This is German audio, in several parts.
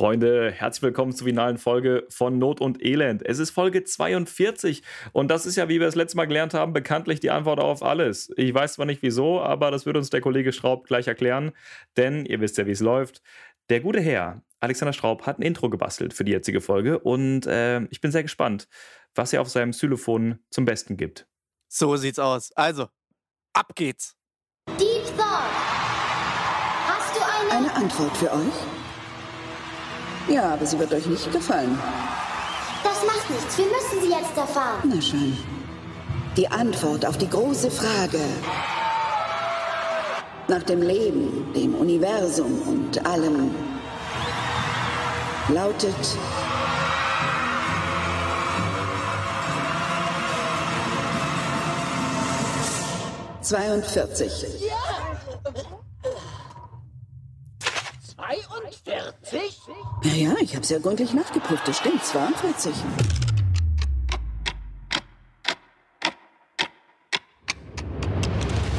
Freunde, herzlich willkommen zur finalen Folge von Not und Elend. Es ist Folge 42 und das ist ja, wie wir das letzte Mal gelernt haben, bekanntlich die Antwort auf alles. Ich weiß zwar nicht wieso, aber das wird uns der Kollege Schraub gleich erklären, denn ihr wisst ja, wie es läuft. Der gute Herr, Alexander Schraub, hat ein Intro gebastelt für die jetzige Folge und äh, ich bin sehr gespannt, was er auf seinem Xylophon zum Besten gibt. So sieht's aus. Also, ab geht's. Deep Thought. Hast du eine? Eine Antwort für euch? Ja, aber sie wird euch nicht gefallen. Das macht nichts. Wir müssen sie jetzt erfahren. Na schön. Die Antwort auf die große Frage nach dem Leben, dem Universum und allem lautet zweiundvierzig. 42? Ja, ja, ich habe sehr gründlich nachgeprüft. Das stimmt, 42.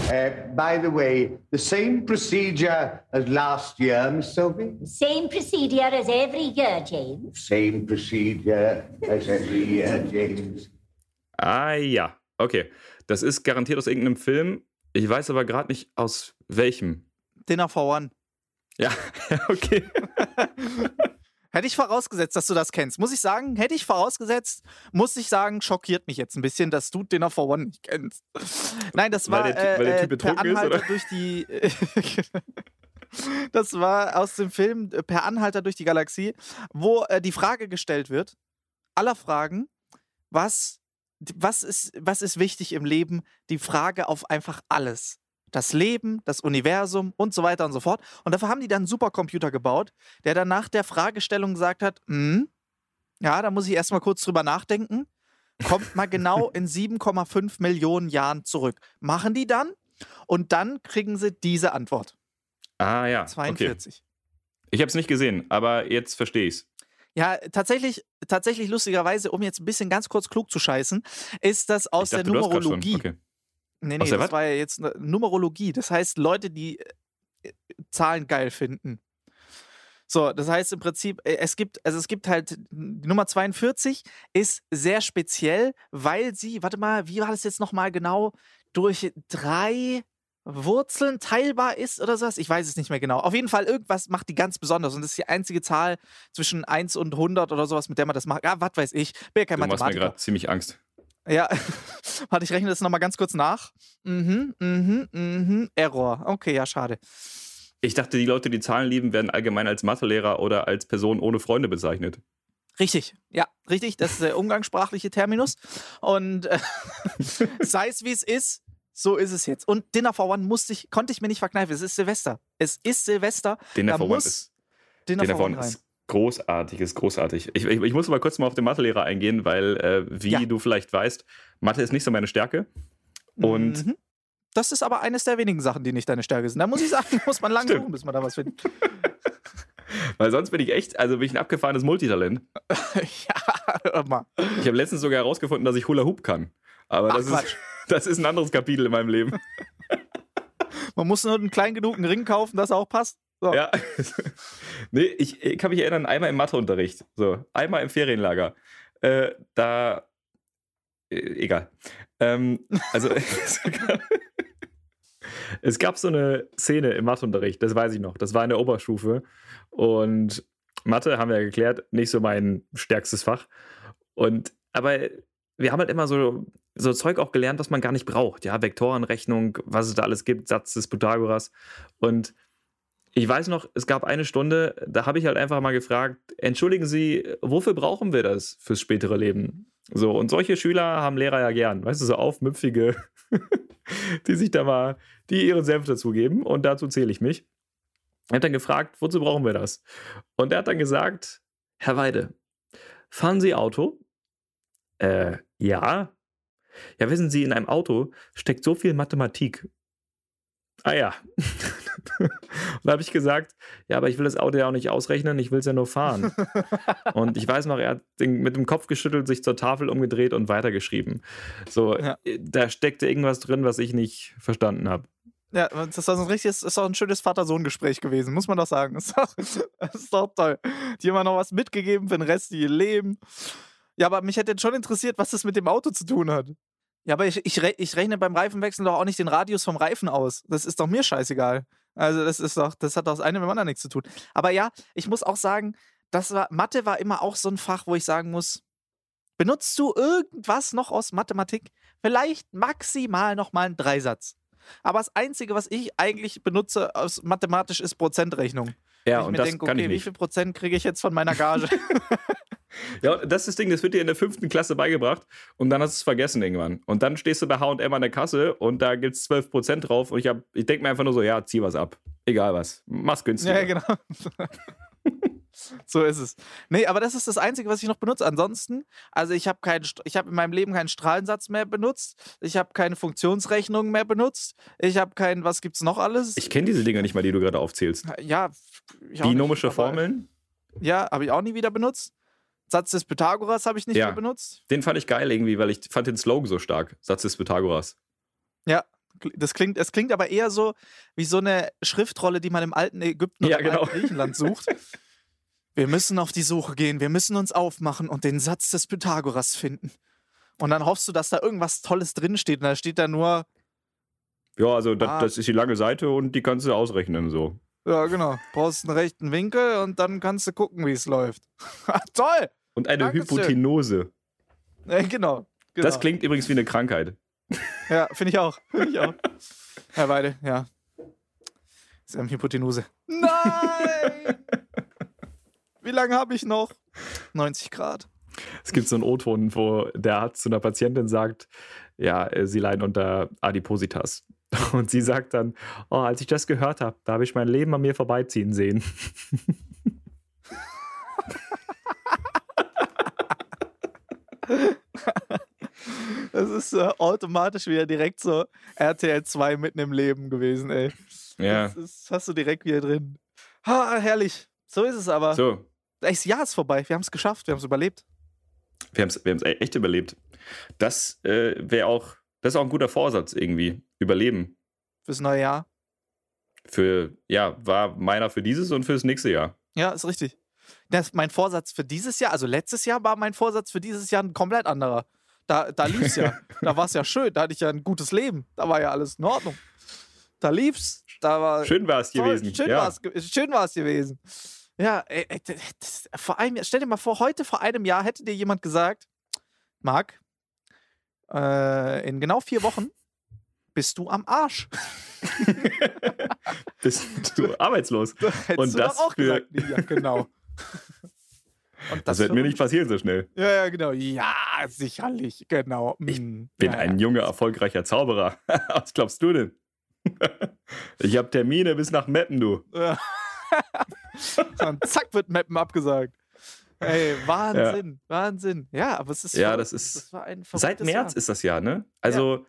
Uh, by the way, the same procedure as last year, Miss Sophie? Same procedure as every year, James. Same procedure as every year, James. Ah ja, okay. Das ist garantiert aus irgendeinem Film. Ich weiß aber gerade nicht aus welchem. Dinner for One. Ja, okay. Hätte ich vorausgesetzt, dass du das kennst. Muss ich sagen, hätte ich vorausgesetzt, muss ich sagen, schockiert mich jetzt ein bisschen, dass du Dinner for One nicht kennst. Nein, das war Weil der Typ- weil der äh, Typ äh, per ist, Anhalter durch die. das war aus dem Film äh, Per Anhalter durch die Galaxie, wo äh, die Frage gestellt wird, aller Fragen, was, was, ist, was ist wichtig im Leben? Die Frage auf einfach alles. Das Leben, das Universum und so weiter und so fort. Und dafür haben die dann einen Supercomputer gebaut, der dann nach der Fragestellung gesagt hat, hm, ja, da muss ich erstmal kurz drüber nachdenken. Kommt mal genau in 7,5 Millionen Jahren zurück. Machen die dann und dann kriegen sie diese Antwort. Ah ja, okay. 42. Ich habe es nicht gesehen, aber jetzt verstehe ich's. Ja, tatsächlich, tatsächlich lustigerweise, um jetzt ein bisschen ganz kurz klug zu scheißen, ist das aus ich dachte, der. Numerologie. Okay. Nee, nee, das was? war ja jetzt eine Numerologie. Das heißt, Leute, die äh, Zahlen geil finden. So, das heißt im Prinzip, äh, es gibt, also es gibt halt, die Nummer 42 ist sehr speziell, weil sie, warte mal, wie war das jetzt nochmal genau, durch drei Wurzeln teilbar ist oder sowas. Ich weiß es nicht mehr genau. Auf jeden Fall, irgendwas macht die ganz besonders und das ist die einzige Zahl zwischen 1 und 100 oder sowas, mit der man das macht. Ja, was weiß ich. Bin ja kein Du machst mir Mathematiker. gerade ziemlich Angst. Ja, warte, ich rechne das nochmal ganz kurz nach. Mhm, mhm, mhm. Error. Okay, ja, schade. Ich dachte, die Leute, die Zahlen lieben, werden allgemein als Mathelehrer oder als Person ohne Freunde bezeichnet. Richtig, ja, richtig. Das ist der umgangssprachliche Terminus. Und äh, sei es wie es ist, so ist es jetzt. Und Dinner for One musste ich, konnte ich mir nicht verkneifen. Es ist Silvester. Es ist Silvester. Dinner Da for One ist, Dinner, Dinner for One One ist großartig, ist großartig. Ich, ich, ich muss mal kurz mal auf den Mathelehrer eingehen, weil, äh, wie Ja. du vielleicht weißt, Mathe ist nicht so meine Stärke. Und Mhm. Das ist aber eines der wenigen Sachen, die nicht deine Stärke sind. Da muss ich sagen, muss man lange Stimmt. suchen, bis man da was findet. weil sonst bin ich echt, also bin ich ein abgefahrenes Multitalent. ja, hör mal. Ich habe letztens sogar herausgefunden, dass ich Hula Hoop kann. Aber Ach, das, ist, das ist ein anderes Kapitel in meinem Leben. Man muss nur einen klein genugen Ring kaufen, dass er auch passt. So. Ja. nee, ich, ich kann mich erinnern, einmal im Matheunterricht, so, einmal im Ferienlager. Äh, da. Äh, egal. Ähm, also, es gab so eine Szene im Matheunterricht, das weiß ich noch. Das war in der Oberstufe. Und Mathe, haben wir ja geklärt, nicht so mein stärkstes Fach. Und, aber wir haben halt immer so, so Zeug auch gelernt, was man gar nicht braucht. Ja, Vektorenrechnung, was es da alles gibt, Satz des Pythagoras. Und ich weiß noch, es gab eine Stunde, da habe ich halt einfach mal gefragt, entschuldigen Sie, wofür brauchen wir das fürs spätere Leben? So, und solche Schüler haben Lehrer ja gern, weißt du, so aufmüpfige, die sich da mal, die ihren Senf dazugeben und dazu zähle ich mich. Er hat dann gefragt, wozu brauchen wir das? Und er hat dann gesagt, Herr Weide, fahren Sie Auto? Äh, ja. Ja, wissen Sie, in einem Auto steckt so viel Mathematik. Ah ja. und da habe ich gesagt, ja, aber ich will das Auto ja auch nicht ausrechnen, ich will es ja nur fahren. und ich weiß noch, er hat den, mit dem Kopf geschüttelt, sich zur Tafel umgedreht und weitergeschrieben. So, Ja. äh, da steckte irgendwas drin, was ich nicht verstanden habe. Ja, das war so ein richtiges, ist doch ein schönes Vater-Sohn-Gespräch gewesen, muss man doch sagen. Ist doch, das ist doch toll. Die haben mir noch was mitgegeben für den Rest ihr Leben. Ja, aber mich hätte jetzt schon interessiert, was das mit dem Auto zu tun hat. Ja, aber ich, ich, ich rechne beim Reifenwechsel doch auch nicht den Radius vom Reifen aus. Das ist doch mir scheißegal. Also, das ist doch, das hat doch das eine mit dem anderen nichts zu tun. Aber ja, ich muss auch sagen, das war, Mathe war immer auch so ein Fach, wo ich sagen muss, benutzt du irgendwas noch aus Mathematik? Vielleicht maximal noch mal einen Dreisatz. Aber das Einzige, was ich eigentlich benutze aus mathematisch, ist Prozentrechnung. Ja, ich und mir das denke, okay, wie viel Prozent kriege ich jetzt von meiner Gage? Ja, das ist das Ding, das wird dir in der fünften Klasse beigebracht und dann hast du es vergessen irgendwann. Und dann stehst du bei H&M an der Kasse und da gibt es 12% drauf und ich, hab- ich denke mir einfach nur so, ja, zieh was ab. Egal was. Mach's günstiger. ja, genau. so ist es. Nee, aber das ist das Einzige, was ich noch benutze. Ansonsten, also ich habe habe in meinem Leben keinen Strahlensatz mehr benutzt. Ich habe keine Funktionsrechnung mehr benutzt. Ich habe keinen, was gibt's noch alles? Ich kenne diese Dinger nicht mal, die du gerade aufzählst. ja, ich Binomische nicht, Formeln, Ja, habe ich auch nie wieder benutzt. Satz des Pythagoras habe ich nicht Ja. mehr benutzt. den fand ich geil irgendwie, weil ich fand den Slogan so stark. Satz des Pythagoras. Ja, das klingt, es klingt aber eher so wie so eine Schriftrolle, die man im alten Ägypten Ja, oder im genau. alten Griechenland sucht. Wir müssen auf die Suche gehen, wir müssen uns aufmachen und den Satz des Pythagoras finden. Und dann hoffst du, dass da irgendwas Tolles drinsteht. Und da steht da nur, Ja, also das, Ah. das ist die lange Seite und die kannst du ausrechnen so. ja genau, brauchst einen rechten Winkel und dann kannst du gucken, wie es läuft. Toll! Und eine Dankeschön. Hypotenuse. Äh, genau, genau. Das klingt übrigens wie eine Krankheit. Ja, finde ich auch. Finde ich auch. Herr Weide, ja. Ist eine Hypotenuse. Nein! Wie lange habe ich noch? 90 Grad. Es gibt so einen O-Ton, wo der Arzt zu einer Patientin sagt, ja, äh, sie leiden unter Adipositas. Und sie sagt dann, oh, als ich das gehört habe, da habe ich mein Leben an mir vorbeiziehen sehen. Das ist äh, automatisch wieder direkt so RTL 2 mitten im Leben gewesen, ey. Ja. Das, ist, hast du direkt wieder drin. Ha, herrlich. So ist es aber. So, Das Jahr ist vorbei. Wir haben es geschafft. Wir haben es überlebt. wir haben es wir haben's e- echt überlebt. Das äh, wäre auch, das ist auch ein guter Vorsatz irgendwie. Überleben. Fürs neue Jahr. Für, ja, war meiner für dieses und fürs nächste Jahr. Ja, ist richtig. Das, mein Vorsatz für dieses Jahr, also letztes Jahr war mein Vorsatz für dieses Jahr ein komplett anderer. Da, da lief's ja. da war es ja schön. Da hatte ich ja ein gutes Leben. Da war ja alles in Ordnung. Da lief's. Da war Schön war es gewesen. Schön ja. war es schön war's gewesen. Ja, ey, ey, das, vor einem Jahr, stell dir mal vor, heute vor einem Jahr hätte dir jemand gesagt, Marc, äh, in genau vier Wochen bist du am Arsch. Bist du arbeitslos. Hättest Und du das auch für- gesagt. Ja, genau. Das wird mir nicht passieren so schnell. Ja, ja, genau. Ja, sicherlich. Genau. Ich Mm, Bin ja, ein ja. junger, erfolgreicher Zauberer. Was glaubst du denn? ich habe Termine bis nach Meppen, du. Ja. Und zack wird Mappen abgesagt. Ey, Wahnsinn, Wahnsinn. Ja, aber es ist. Ja, das ist- Das war ein Seit März Jahr. ist das Jahr, ne? Also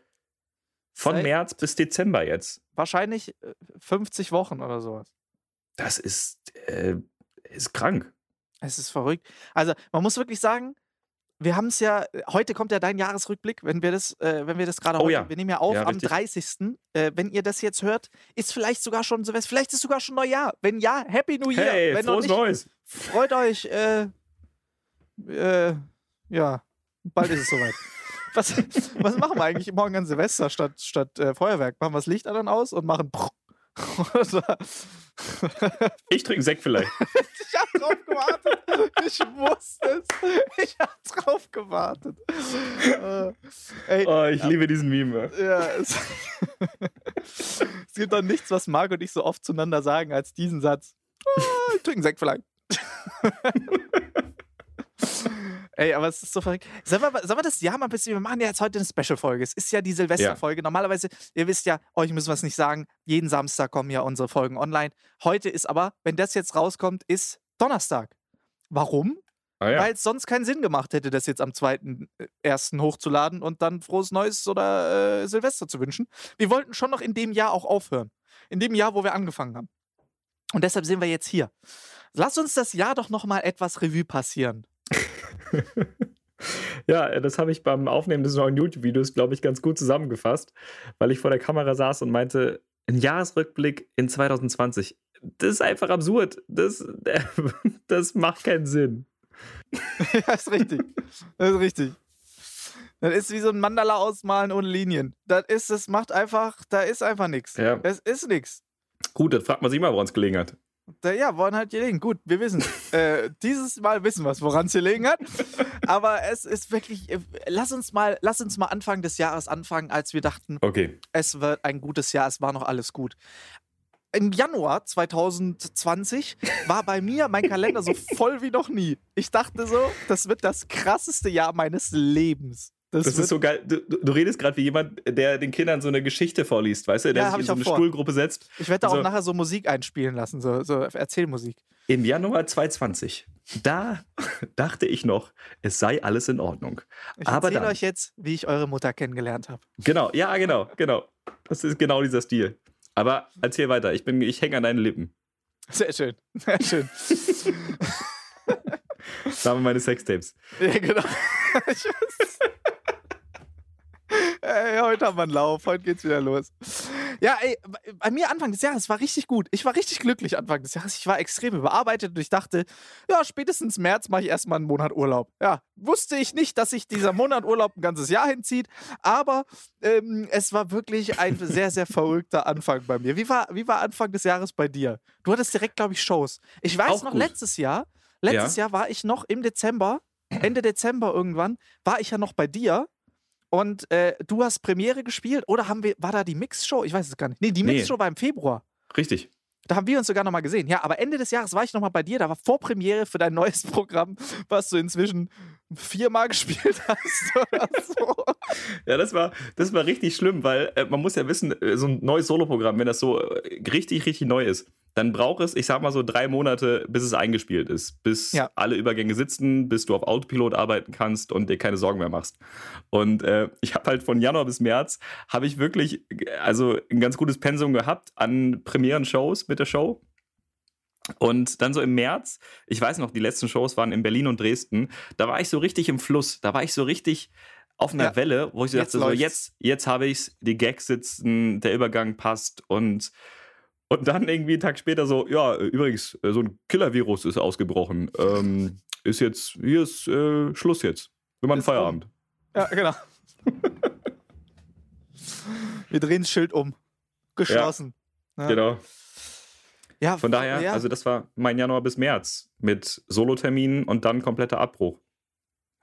von Seit- März bis Dezember jetzt. Wahrscheinlich äh, 50 Wochen oder sowas. Das ist, äh, ist krank. Es ist verrückt. Also, man muss wirklich sagen, wir haben es ja, heute kommt ja dein Jahresrückblick, wenn wir das, äh, wenn wir das gerade Oh heute, ja. wir nehmen ja auf Ja, am richtig. 30. Äh, wenn ihr das jetzt hört, ist vielleicht sogar schon Silvester, vielleicht ist sogar schon Neujahr. Wenn ja, Happy New Year. Hey, wenn frohes Neues. freut euch. Äh, äh, ja, bald ist es soweit. Was, was machen wir eigentlich morgen an Silvester statt, statt äh, Feuerwerk? Machen wir das Licht an und aus und machen. Ich trinke Sekt vielleicht. ich hab drauf gewartet. Ich wusste es. Ich hab drauf gewartet. Äh, ey, Oh, ich liebe diesen Meme. ja, es, es gibt doch nichts, was Marc und ich so oft zueinander sagen, als diesen Satz. Ah, ich trinke Sekt vielleicht. Ey, aber es ist so verrückt. Sollen wir, sollen wir das Jahr mal ein bisschen. Wir machen ja jetzt heute eine Special-Folge. Es ist ja die Silvesterfolge. Normalerweise, ihr wisst ja, euch müssen wir es nicht sagen. Jeden Samstag kommen ja unsere Folgen online. Heute ist aber, wenn das jetzt rauskommt, ist Donnerstag. Warum? Ah, ja. Weil es sonst keinen Sinn gemacht hätte, das jetzt am 2.1. hochzuladen und dann frohes Neues oder äh, Silvester zu wünschen. Wir wollten schon noch in dem Jahr auch aufhören. In dem Jahr, wo wir angefangen haben. Und deshalb sind wir jetzt hier. Lass uns das Jahr doch noch mal etwas Revue passieren. Ja, äh, das habe ich beim Aufnehmen des neuen YouTube-Videos, glaube ich, ganz gut zusammengefasst, weil ich vor der Kamera saß und meinte, ein Jahresrückblick in 2020. Das ist einfach absurd. Das, das macht keinen Sinn. ja, ist richtig. Das ist richtig. Das ist wie so ein Mandala ausmalen ohne Linien. Das ist, das macht einfach, da ist einfach nichts. Ja. Es ist nichts. Gut, dann fragt man sich mal, woran es gelegen hat. Da, ja, woran hat gelegen? Gut, wir wissen. äh, dieses Mal wissen wir woran es gelegen hat. Aber es ist wirklich. äh, Lass uns mal, lass uns mal Anfang des Jahres anfangen, als wir dachten, Okay. es wird ein gutes Jahr, es war noch alles gut. Im Januar 2020 war bei mir mein Kalender so voll wie noch nie. Ich dachte so, das wird das krasseste Jahr meines Lebens. Das, wird, ist so geil. Du, du redest gerade wie jemand, der den Kindern so eine Geschichte vorliest, weißt du? Der Ja, sich in ich so eine vor. Stuhlgruppe setzt. ich werde da auch so- nachher so Musik einspielen lassen, so, so Erzählmusik. Im Januar 2020, da dachte ich noch, es sei alles in Ordnung. Ich Aber erzähle euch jetzt, wie ich eure Mutter kennengelernt habe. Genau, ja, genau, genau. Das ist genau dieser Stil. Aber erzähl weiter, ich, bin- ich hänge an deinen Lippen. Sehr schön, sehr schön. Da haben wir meine Sextapes. ja, genau. Ich weiß. Ey, heute haben wir einen Lauf, heute geht's wieder los. Ja, ey, bei- mir Anfang des Jahres war richtig gut. Ich war richtig glücklich Anfang des Jahres. Ich war extrem überarbeitet und ich dachte, ja, spätestens März mache ich erstmal einen Monat Urlaub. Ja, wusste ich nicht, dass sich dieser Monat Urlaub ein ganzes Jahr hinzieht, aber ähm, es war wirklich ein sehr, sehr verrückter Anfang bei mir. Wie war, wie war Anfang des Jahres bei dir? Du hattest direkt, glaube ich, Shows. Ich weiß Auch noch, gut. letztes Jahr, letztes Jahr war ich noch im Dezember, Ende Dezember irgendwann, war ich ja noch bei dir. Und äh, du hast Premiere gespielt oder haben wir, war da die Mix-Show? Ich weiß es gar nicht. Nee, die Nee. Mix-Show war im Februar. Richtig. Da haben wir uns sogar nochmal gesehen. Ja, aber Ende des Jahres war ich nochmal bei dir. Da war Vorpremiere für dein neues Programm, was du inzwischen viermal gespielt hast oder so. Ja, das war, das war richtig schlimm, weil äh, man muss ja wissen, äh, so ein neues Soloprogramm, wenn das so äh, richtig, richtig neu ist, dann braucht es, ich sag mal so drei Monate, bis es eingespielt ist, bis Ja. alle Übergänge sitzen, bis du auf Autopilot arbeiten kannst und dir keine Sorgen mehr machst. Und äh, ich habe halt von Januar bis März, habe ich wirklich, also ein ganz gutes Pensum gehabt an Premieren-Shows mit der Show. Und dann so im März, ich weiß noch, die letzten Shows waren in Berlin und Dresden, da war ich so richtig im Fluss, da war ich so richtig auf einer Ja. Welle, wo ich so Jetzt dachte, so, jetzt, jetzt habe ich's, die Gags sitzen, der Übergang passt und, und dann irgendwie einen Tag später so, ja, übrigens, äh, so ein Killer-Virus ist ausgebrochen. Ähm, ist jetzt, hier ist äh, Schluss jetzt. Wir machen Ist um. Feierabend. Ja, genau. wir drehen das Schild um. Geschlossen. Ja. Genau. Ja, Von daher, ja. also das war mein Januar bis März mit Soloterminen und dann kompletter Abbruch.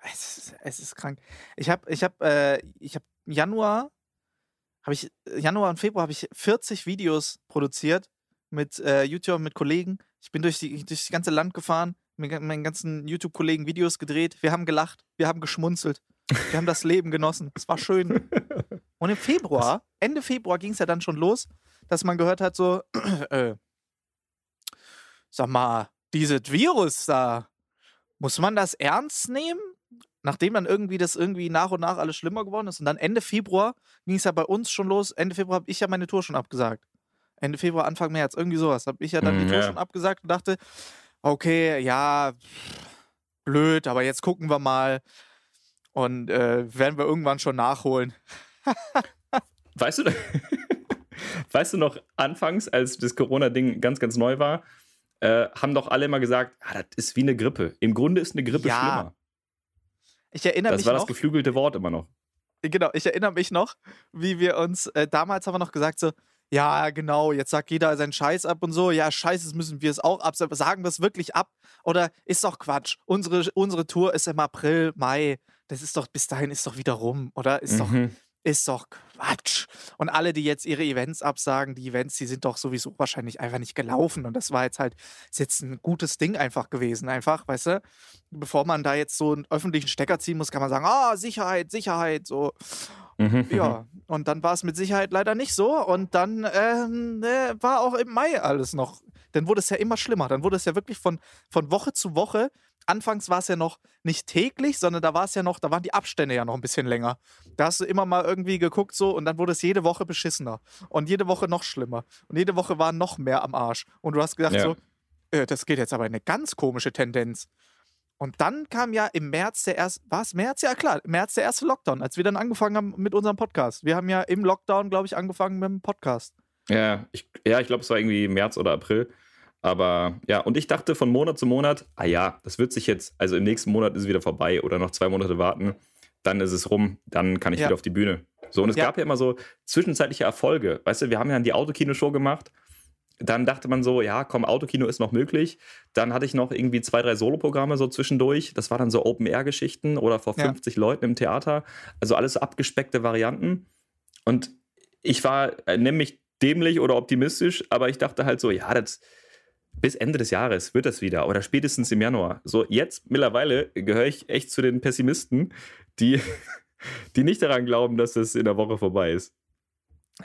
Es ist, es ist krank. Ich habe, ich habe, äh, ich habe Januar, habe ich Januar und Februar habe ich 40 Videos produziert mit äh, YouTube mit Kollegen. Ich bin durch die durch das ganze Land gefahren, mit meinen ganzen YouTube-Kollegen Videos gedreht. Wir haben gelacht, wir haben geschmunzelt, wir haben das Leben genossen. Es war schön. Und im Februar, Ende Februar ging es ja dann schon los, dass man gehört hat so, äh, sag mal, dieses Virus da, muss man das ernst nehmen? Nachdem dann irgendwie das irgendwie nach und nach alles schlimmer geworden ist. Und dann Ende Februar ging es ja bei uns schon los. Ende Februar habe ich ja meine Tour schon abgesagt. Ende Februar, Anfang März, irgendwie sowas. Habe ich ja dann die Mm, Tour ja. schon abgesagt und dachte, okay, ja, blöd, aber jetzt gucken wir mal. Und äh, werden wir irgendwann schon nachholen. Weißt du, weißt du noch, anfangs, als das Corona-Ding ganz, ganz neu war, äh, haben doch alle immer gesagt, ah, das ist wie eine Grippe. Im Grunde ist eine Grippe Ja, schlimmer. Ich erinnere Das mich war noch. das geflügelte Wort immer noch. Genau, ich erinnere mich noch, wie wir uns, äh, damals haben wir noch gesagt so, ja, genau, jetzt sagt jeder seinen Scheiß ab und so, ja, scheiße, müssen wir es auch ab, sagen wir es wirklich ab oder ist doch Quatsch, unsere, unsere Tour ist im April, Mai, das ist doch, bis dahin ist doch wieder rum, oder? Ist doch, Mhm. Ist doch Quatsch. Und alle, die jetzt ihre Events absagen, die Events, die sind doch sowieso wahrscheinlich einfach nicht gelaufen. Und das war jetzt halt, ist jetzt ein gutes Ding einfach gewesen, einfach, weißt du? Bevor man da jetzt so einen öffentlichen Stecker ziehen muss, kann man sagen, ah, Sicherheit, Sicherheit, so. Mhm. Ja, und dann war es mit Sicherheit leider nicht so. Und dann ähm, äh, war auch im Mai alles noch. Dann wurde es ja immer schlimmer. Dann wurde es ja wirklich von, von Woche zu Woche. Anfangs war es ja noch nicht täglich, sondern da war es ja noch, da waren die Abstände ja noch ein bisschen länger. Da hast du immer mal irgendwie geguckt so und dann wurde es jede Woche beschissener. Und jede Woche noch schlimmer. Und jede Woche war noch mehr am Arsch. Und du hast gedacht Ja. so, äh, das geht jetzt aber in eine ganz komische Tendenz. Und dann kam ja im März der erste, war es März? Ja klar, März der erste Lockdown, als wir dann angefangen haben mit unserem Podcast. Wir haben ja im Lockdown, glaube ich, angefangen mit dem Podcast. Ja, ich, ja, ich glaube, es war irgendwie März oder April. Aber ja, und ich dachte von Monat zu Monat, ah ja, das wird sich jetzt, also im nächsten Monat ist es wieder vorbei oder noch zwei Monate warten, dann ist es rum, dann kann ich Ja. wieder auf die Bühne. So, und es Ja. gab ja immer so zwischenzeitliche Erfolge. Weißt du, wir haben ja die Autokino-Show gemacht. Dann dachte man so, ja, komm, Autokino ist noch möglich. Dann hatte ich noch irgendwie zwei, drei Soloprogramme so zwischendurch. Das war dann so Open-Air-Geschichten oder vor Ja. 50 Leuten im Theater. Also alles abgespeckte Varianten. Und ich war äh, nämlich dämlich oder optimistisch, aber ich dachte halt so, ja, das bis Ende des Jahres wird das wieder oder spätestens im Januar. So, jetzt mittlerweile gehöre ich echt zu den Pessimisten, die, die nicht daran glauben, dass das in der Woche vorbei ist.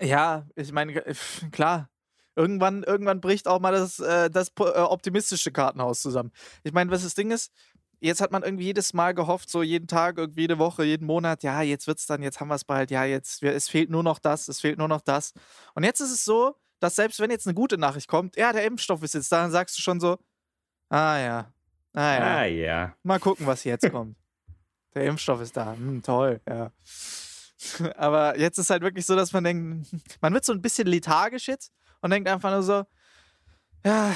Ja, ich meine, äh, klar. Irgendwann, irgendwann bricht auch mal das, äh, das äh, optimistische Kartenhaus zusammen. Ich meine, was das Ding ist, jetzt hat man irgendwie jedes Mal gehofft, so jeden Tag, irgendwie jede Woche, jeden Monat, ja, jetzt wird's dann, jetzt haben wir es bald, ja, jetzt, es fehlt nur noch das, es fehlt nur noch das. Und jetzt ist es so, dass selbst wenn jetzt eine gute Nachricht kommt, ja, der Impfstoff ist jetzt da, dann sagst du schon so, ah ja, ah ja, Ah ja. mal gucken, was jetzt kommt. Der Impfstoff ist da, hm, toll, ja. Aber jetzt ist halt wirklich so, dass man denkt, man wird so ein bisschen lethargisch jetzt und denkt einfach nur so, ja,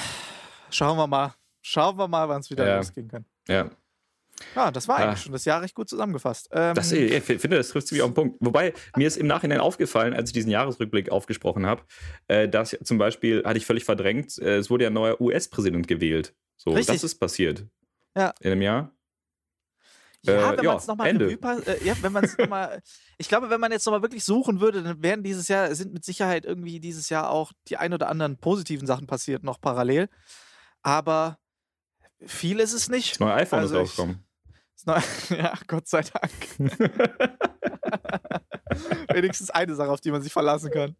schauen wir mal, schauen wir mal, wann es wieder Ja. losgehen kann. Ja. Ja, das war Ah. eigentlich schon das Jahr recht gut zusammengefasst. Ähm, Das, ich finde, das trifft ziemlich auf den Punkt. Wobei, mir ist im Nachhinein aufgefallen, als ich diesen Jahresrückblick aufgesprochen habe, äh, dass zum Beispiel, hatte ich völlig verdrängt, äh, es wurde ja ein neuer US-Präsident gewählt. So, Richtig. das ist passiert. Ja. In einem Jahr. Ja, äh, wenn ja, man es nochmal Ende. Revue pass- äh, ja, wenn man es nochmal, ich glaube, wenn man jetzt nochmal wirklich suchen würde, dann wären dieses Jahr, sind mit Sicherheit irgendwie dieses Jahr auch die ein oder anderen positiven Sachen passiert, noch parallel. Aber viel ist es nicht. Das neue iPhone Also ist rausgekommen. Ja, Gott sei Dank. Wenigstens eine Sache, auf die man sich verlassen kann.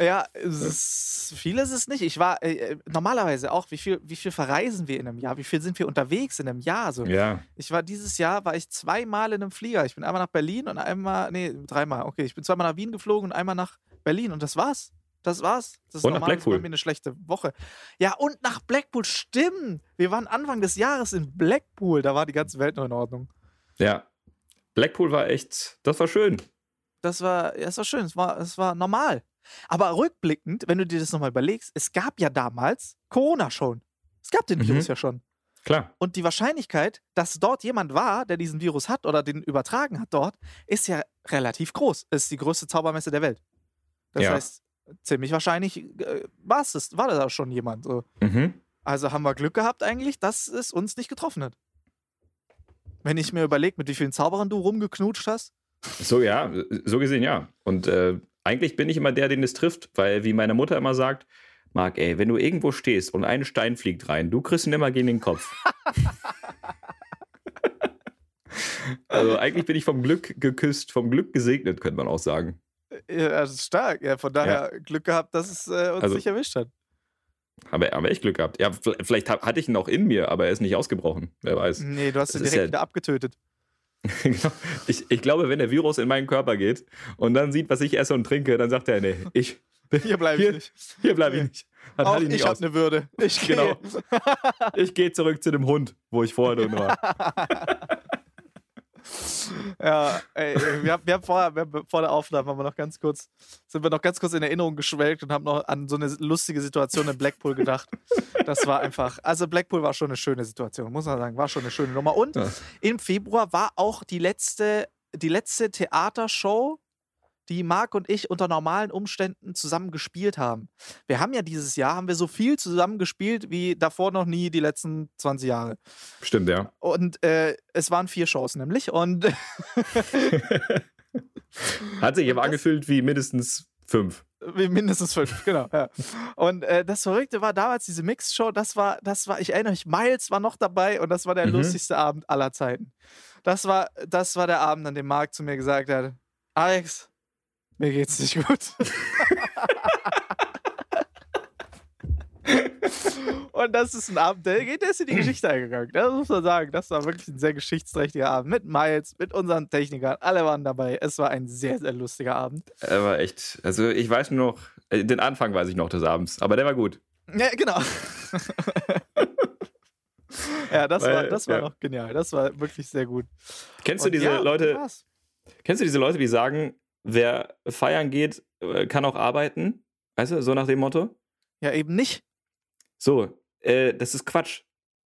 Ja, es ist, viel ist es nicht. Ich war äh, äh, normalerweise auch, wie viel, wie viel verreisen wir in einem Jahr? Wie viel sind wir unterwegs in einem Jahr? So, Ja. ich war dieses Jahr, war ich zweimal in einem Flieger. Ich bin einmal nach Berlin und einmal, nee, dreimal. Okay, ich bin zweimal nach Wien geflogen und einmal nach Berlin und das war's. Das war's. Das ist Und nach normalerweise Blackpool. bei mir eine schlechte Woche. Ja, und nach Blackpool, stimmt. Wir waren Anfang des Jahres in Blackpool. Da war die ganze Welt noch in Ordnung. Ja. Blackpool war echt, das war schön. Das war, ja, das war schön. Es war, es war normal. Aber rückblickend, wenn du dir das nochmal überlegst, es gab ja damals Corona schon. Es gab den Mhm. Virus ja schon. Klar. Und die Wahrscheinlichkeit, dass dort jemand war, der diesen Virus hat oder den übertragen hat dort, ist ja relativ groß. Es ist die größte Zaubermesse der Welt. Das Ja. heißt, ziemlich wahrscheinlich äh, war's das, war da schon jemand. So. Mhm. Also haben wir Glück gehabt eigentlich, dass es uns nicht getroffen hat. Wenn ich mir überlege, mit wie vielen Zauberern du rumgeknutscht hast. So, ja, so gesehen, ja. Und äh, eigentlich bin ich immer der, den es trifft, weil, wie meine Mutter immer sagt, Marc, ey, wenn du irgendwo stehst und ein Stein fliegt rein, du kriegst ihn immer gegen den Kopf. also eigentlich bin ich vom Glück geküsst, vom Glück gesegnet, könnte man auch sagen. Ja, das ist stark. Ja, von daher Glück gehabt, dass es äh, uns Also- nicht erwischt hat. Aber, aber echt Glück gehabt. Ja, vielleicht hatte ich ihn auch in mir, aber er ist nicht ausgebrochen. Wer weiß. Nee, du hast Das ihn direkt ja- wieder abgetötet. Genau. ich, ich glaube, wenn der Virus in meinen Körper geht und dann sieht, was ich esse und trinke, dann sagt er, nee, ich, Hier bleibe ich nicht. hier bleibe ich nicht. Das Auch ich habe eine Würde. Ich gehe. Genau. Ich gehe zurück zu dem Hund, wo ich vorher drin war. Ja, ey, wir haben, wir haben, vorher, wir haben vor der Aufnahme haben wir noch ganz kurz, sind wir noch ganz kurz in Erinnerung geschwelgt und haben noch an so eine lustige Situation in Blackpool gedacht. Das war einfach, also Blackpool war schon eine schöne Situation, muss man sagen, war schon eine schöne Nummer. Und Ja. im Februar war auch die letzte, die letzte Theatershow, die Marc und ich unter normalen Umständen zusammen gespielt haben. Wir haben ja dieses Jahr, haben wir so viel zusammen gespielt wie davor noch nie die letzten 20 Jahre. Stimmt, ja. Und äh, es waren vier Shows nämlich. Und Hat sich aber angefühlt wie mindestens fünf. Wie Mindestens fünf, genau. Ja. Und äh, das Verrückte war damals diese Mixshow, das war, das war, ich erinnere mich, Miles war noch dabei und das war der Mhm. lustigste Abend aller Zeiten. Das war, das war der Abend, an dem Marc zu mir gesagt hat: Alex, mir geht's nicht gut. und das ist ein Abend, der, geht- der ist in die Geschichte eingegangen. Das muss man sagen. Das war wirklich ein sehr geschichtsträchtiger Abend. Mit Miles, mit unseren Technikern, alle waren dabei. Es war ein sehr, sehr lustiger Abend. Aber echt, also ich weiß nur noch, äh, den Anfang weiß ich noch des Abends, aber der war gut. Ja, genau. ja, das war, Weil, das war ja. noch genial. Das war wirklich sehr gut. Kennst Und du diese ja, Leute, kennst du diese Leute, die sagen, wer feiern geht, äh, kann auch arbeiten? Weißt du, so nach dem Motto? Ja, eben nicht. So, äh, das ist Quatsch.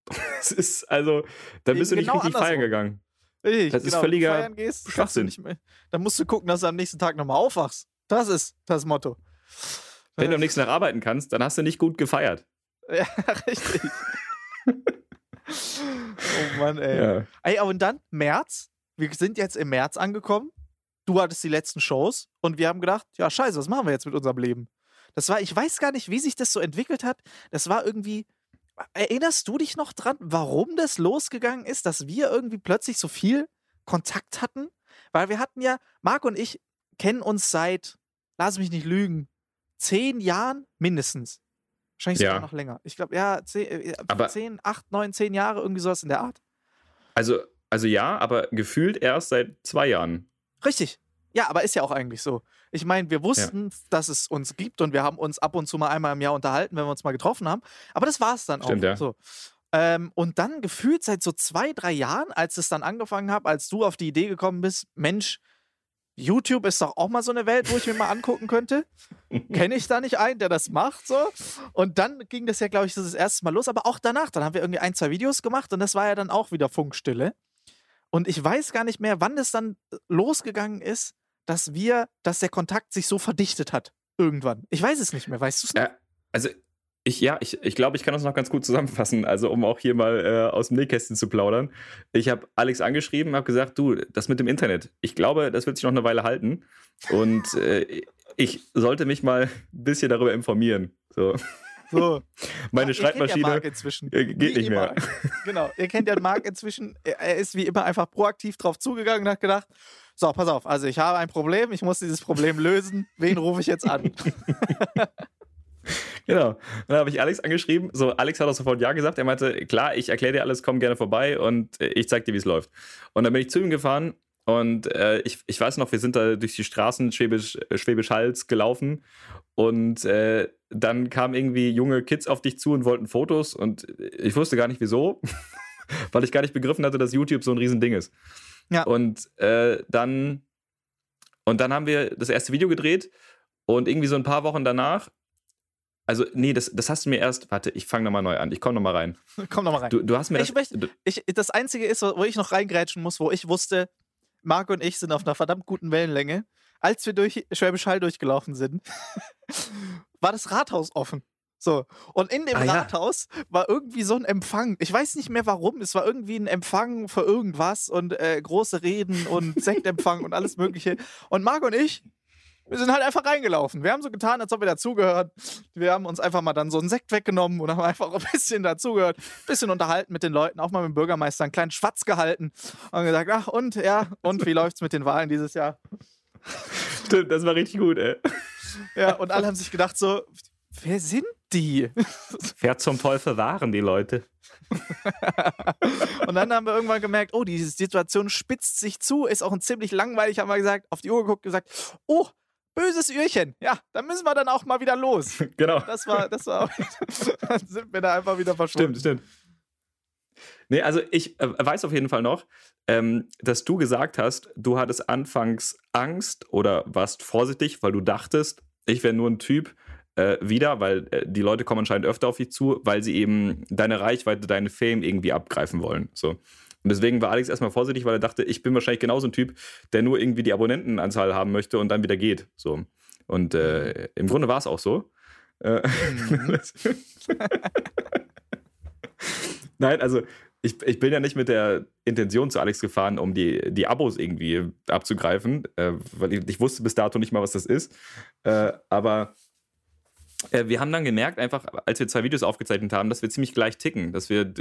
Das ist, also, da Eben bist du nicht genau richtig feiern gegangen. Richtig, Das ist genau. völliger Wenn du feiern gehst, kannst du Schwachsinn. nicht mehr. Dann musst du gucken, dass du am nächsten Tag nochmal aufwachst. Das ist das Motto. Wenn du am nächsten Tag arbeiten kannst, dann hast du nicht gut gefeiert. Ja, richtig. oh Mann, ey. Ja. Ey, und dann März. Wir sind jetzt im März angekommen. Du hattest die letzten Shows und wir haben gedacht, ja, scheiße, was machen wir jetzt mit unserem Leben? Das war, ich weiß gar nicht, wie sich das so entwickelt hat. Das war irgendwie. Erinnerst du dich noch dran, warum das losgegangen ist, dass wir irgendwie plötzlich so viel Kontakt hatten? Weil wir hatten ja, Marc und ich kennen uns seit, lass mich nicht lügen, zehn Jahren mindestens. Wahrscheinlich sogar Ja. noch länger. Ich glaube, ja, zehn, äh, Aber- zehn, acht, neun, zehn Jahre, irgendwie sowas in der Art. Also, also ja, aber gefühlt erst seit zwei Jahren. Richtig. Ja, aber ist ja auch eigentlich so. Ich meine, wir wussten, dass es uns gibt und wir haben uns ab und zu mal einmal im Jahr unterhalten, wenn wir uns mal getroffen haben. Aber das war es dann Stimmt, auch. ja. So. Ähm, und dann gefühlt seit so zwei, drei Jahren, als es dann angefangen hat, als du auf die Idee gekommen bist, Mensch, YouTube ist doch auch mal so eine Welt, wo ich mir mal angucken könnte. Kenne ich da nicht einen, der das macht? So? Und dann ging das ja, glaube ich, das, das erste Mal los. Aber auch danach, dann haben wir irgendwie ein, zwei Videos gemacht und das war ja dann auch wieder Funkstille. Und ich weiß gar nicht mehr, wann es dann losgegangen ist, dass wir, dass der Kontakt sich so verdichtet hat. Irgendwann. Ich weiß es nicht mehr. Weißt du es noch? Ja, also ich, ja, ich, ich glaube, ich kann das noch ganz gut zusammenfassen, also um auch hier mal äh, aus dem Nähkästchen zu plaudern. Ich habe Alex angeschrieben, habe gesagt, du, das mit dem Internet, ich glaube, das wird sich noch eine Weile halten und äh, ich sollte mich mal ein bisschen darüber informieren. So. So. Meine Ja, ihr kennt Ja Schreibmaschine Marc inzwischen. äh, geht Wie nicht mehr. immer. Genau. Ihr kennt ja Marc inzwischen. Er er ist wie immer einfach proaktiv drauf zugegangen und hat gedacht: So, pass auf, also ich habe ein Problem, ich muss dieses Problem lösen. Wen rufe ich jetzt an? Genau. Dann habe ich Alex angeschrieben. So, Alex hat auch sofort Ja gesagt. Er meinte, klar, ich erkläre dir alles, komm gerne vorbei und äh, ich zeig dir, wie es läuft. Und dann bin ich zu ihm gefahren und äh, ich, ich weiß noch, wir sind da durch die Straßen Schwäbisch, äh, Schwäbisch Hals gelaufen und äh, dann kamen irgendwie junge Kids auf dich zu und wollten Fotos und ich wusste gar nicht wieso, weil ich gar nicht begriffen hatte, dass YouTube so ein Riesending ist. Ja. Und äh, dann und dann haben wir das erste Video gedreht und irgendwie so ein paar Wochen danach also, nee, das, das hast du mir erst. Warte, ich fange nochmal neu an. Ich komme nochmal rein. Komm noch mal rein. Du, du hast mir Ich das. möchte- Ich, das Einzige ist, wo ich noch reingrätschen muss, wo ich wusste, Marc und ich sind auf einer verdammt guten Wellenlänge. Als wir durch Schwäbisch Hall durchgelaufen sind, war das Rathaus offen. So. Und in dem Ah, ja. Rathaus war irgendwie so ein Empfang. Ich weiß nicht mehr warum. Es war irgendwie ein Empfang für irgendwas und äh, große Reden und Sektempfang und alles Mögliche. Und Marc und ich, wir sind halt einfach reingelaufen. Wir haben so getan, als ob wir dazugehören. Wir haben uns einfach mal dann so einen Sekt weggenommen und haben einfach ein bisschen dazugehört, ein bisschen unterhalten mit den Leuten, auch mal mit dem Bürgermeister einen kleinen Schwatz gehalten und gesagt, ach und, ja, und wie läuft's mit den Wahlen dieses Jahr? stimmt, das war richtig gut, ey. Ja, und alle haben sich gedacht so, wer sind die? Wer zum Teufel waren die Leute? Und dann haben wir irgendwann gemerkt, oh, die Situation spitzt sich zu, ist auch ein ziemlich langweilig, haben wir gesagt, auf die Uhr geguckt, gesagt, oh, böses Ührchen. Ja, dann müssen wir dann auch mal wieder los. Genau. Das war, das war, dann sind wir da einfach wieder verschwunden. Stimmt, stimmt. Nee, also ich äh, weiß auf jeden Fall noch, ähm, dass du gesagt hast, du hattest anfangs Angst oder warst vorsichtig, weil du dachtest, ich wäre nur ein Typ äh, wieder, weil äh, die Leute kommen anscheinend öfter auf dich zu, weil sie eben deine Reichweite, deine Fame irgendwie abgreifen wollen. So. Und deswegen war Alex erstmal vorsichtig, weil er dachte, ich bin wahrscheinlich genauso ein Typ, der nur irgendwie die Abonnentenanzahl haben möchte und dann wieder geht. So. Und äh, im Grunde war es auch so. Äh, Nein, also ich, ich bin ja nicht mit der Intention zu Alex gefahren, um die, die Abos irgendwie abzugreifen, äh, weil ich, ich wusste bis dato nicht mal, was das ist. Äh, aber wir haben dann gemerkt, einfach als wir zwei Videos aufgezeichnet haben, dass wir ziemlich gleich ticken, dass wir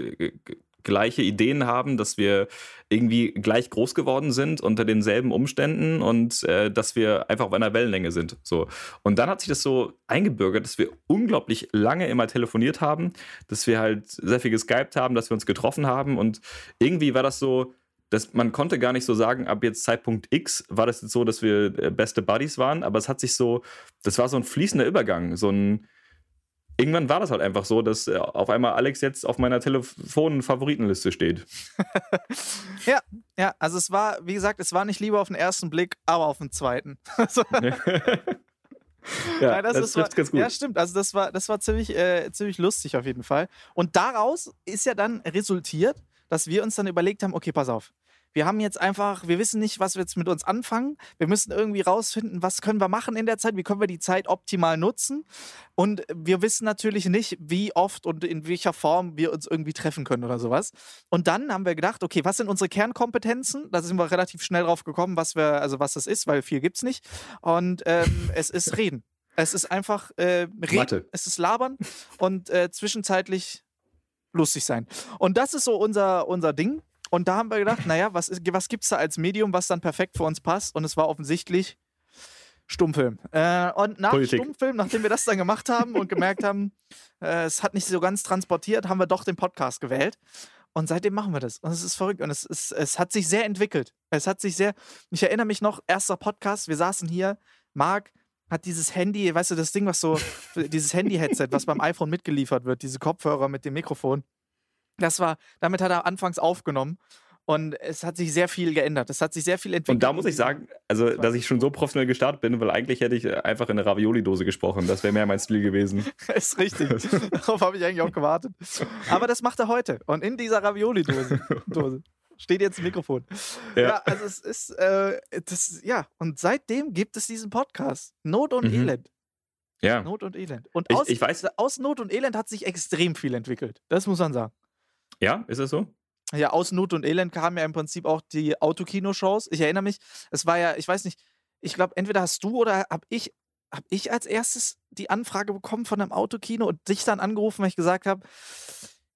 gleiche Ideen haben, dass wir irgendwie gleich groß geworden sind unter denselben Umständen und äh, dass wir einfach auf einer Wellenlänge sind. So. Und dann hat sich das so eingebürgert, dass wir unglaublich lange immer telefoniert haben, dass wir halt sehr viel geskypt haben, dass wir uns getroffen haben und irgendwie war das so, dass man konnte gar nicht so sagen, ab jetzt Zeitpunkt X war das jetzt so, dass wir äh, beste Buddies waren, aber es hat sich so, das war so ein fließender Übergang, so ein Irgendwann war das halt einfach so, dass äh, auf einmal Alex jetzt auf meiner Telefon-Favoritenliste steht. Ja, ja, also es war, wie gesagt, es war nicht lieber auf den ersten Blick, aber auf den zweiten. Also, Ja, Nein, das, das war, trifft ganz gut. Ja, stimmt. Also das war, das war ziemlich, äh, ziemlich lustig auf jeden Fall. Und daraus ist ja dann resultiert, dass wir uns dann überlegt haben, okay, pass auf. Wir haben jetzt einfach, wir wissen nicht, was wir jetzt mit uns anfangen. Wir müssen irgendwie rausfinden, was können wir machen in der Zeit, wie können wir die Zeit optimal nutzen. Und wir wissen natürlich nicht, wie oft und in welcher Form wir uns irgendwie treffen können oder sowas. Und dann haben wir gedacht, okay, was sind unsere Kernkompetenzen? Da sind wir relativ schnell drauf gekommen, was wir, also was das ist, weil viel gibt es nicht. Und ähm, es ist Reden. Es ist einfach äh, Reden, Mathe. es ist Labern und äh, zwischenzeitlich lustig sein. Und das ist so unser, unser Ding. Und da haben wir gedacht, naja, was, ist- was gibt es da als Medium, was dann perfekt für uns passt? Und es war offensichtlich Stummfilm. Äh, und nach Politik. Stummfilm, nachdem wir das dann gemacht haben und gemerkt haben, äh, es hat nicht so ganz transportiert, haben wir doch den Podcast gewählt. Und seitdem machen wir das. Und es ist verrückt. Und es, ist, es hat sich sehr entwickelt. Es hat sich sehr. Ich erinnere mich noch, erster Podcast, wir saßen hier, Marc hat dieses Handy, weißt du, das Ding, was so, dieses Handy-Headset, was beim iPhone mitgeliefert wird, diese Kopfhörer mit dem Mikrofon. Das war, damit hat er anfangs aufgenommen. Und es hat sich sehr viel geändert. Es hat sich sehr viel entwickelt. Und da muss ich sagen, also, dass ich schon so professionell gestartet bin, weil eigentlich hätte ich einfach in eine Ravioli-Dose gesprochen. Das wäre mehr mein Stil gewesen. ist richtig. Darauf habe ich eigentlich auch gewartet. Aber das macht er heute. Und in dieser Ravioli-Dose Dose steht jetzt ein Mikrofon. Ja, Ja. also es ist, äh, das, ja, und seitdem gibt es diesen Podcast. Not und Mhm. Elend. Ja. Not und Elend. Und Ich- aus, ich weiß- aus Not und Elend hat sich extrem viel entwickelt. Das muss man sagen. Ja, ist es so? Ja, aus Not und Elend kamen ja im Prinzip auch die Autokino-Shows. Ich erinnere mich, es war ja, ich weiß nicht, ich glaube, entweder hast du oder habe ich, hab ich als erstes die Anfrage bekommen von einem Autokino und dich dann angerufen, weil ich gesagt habe,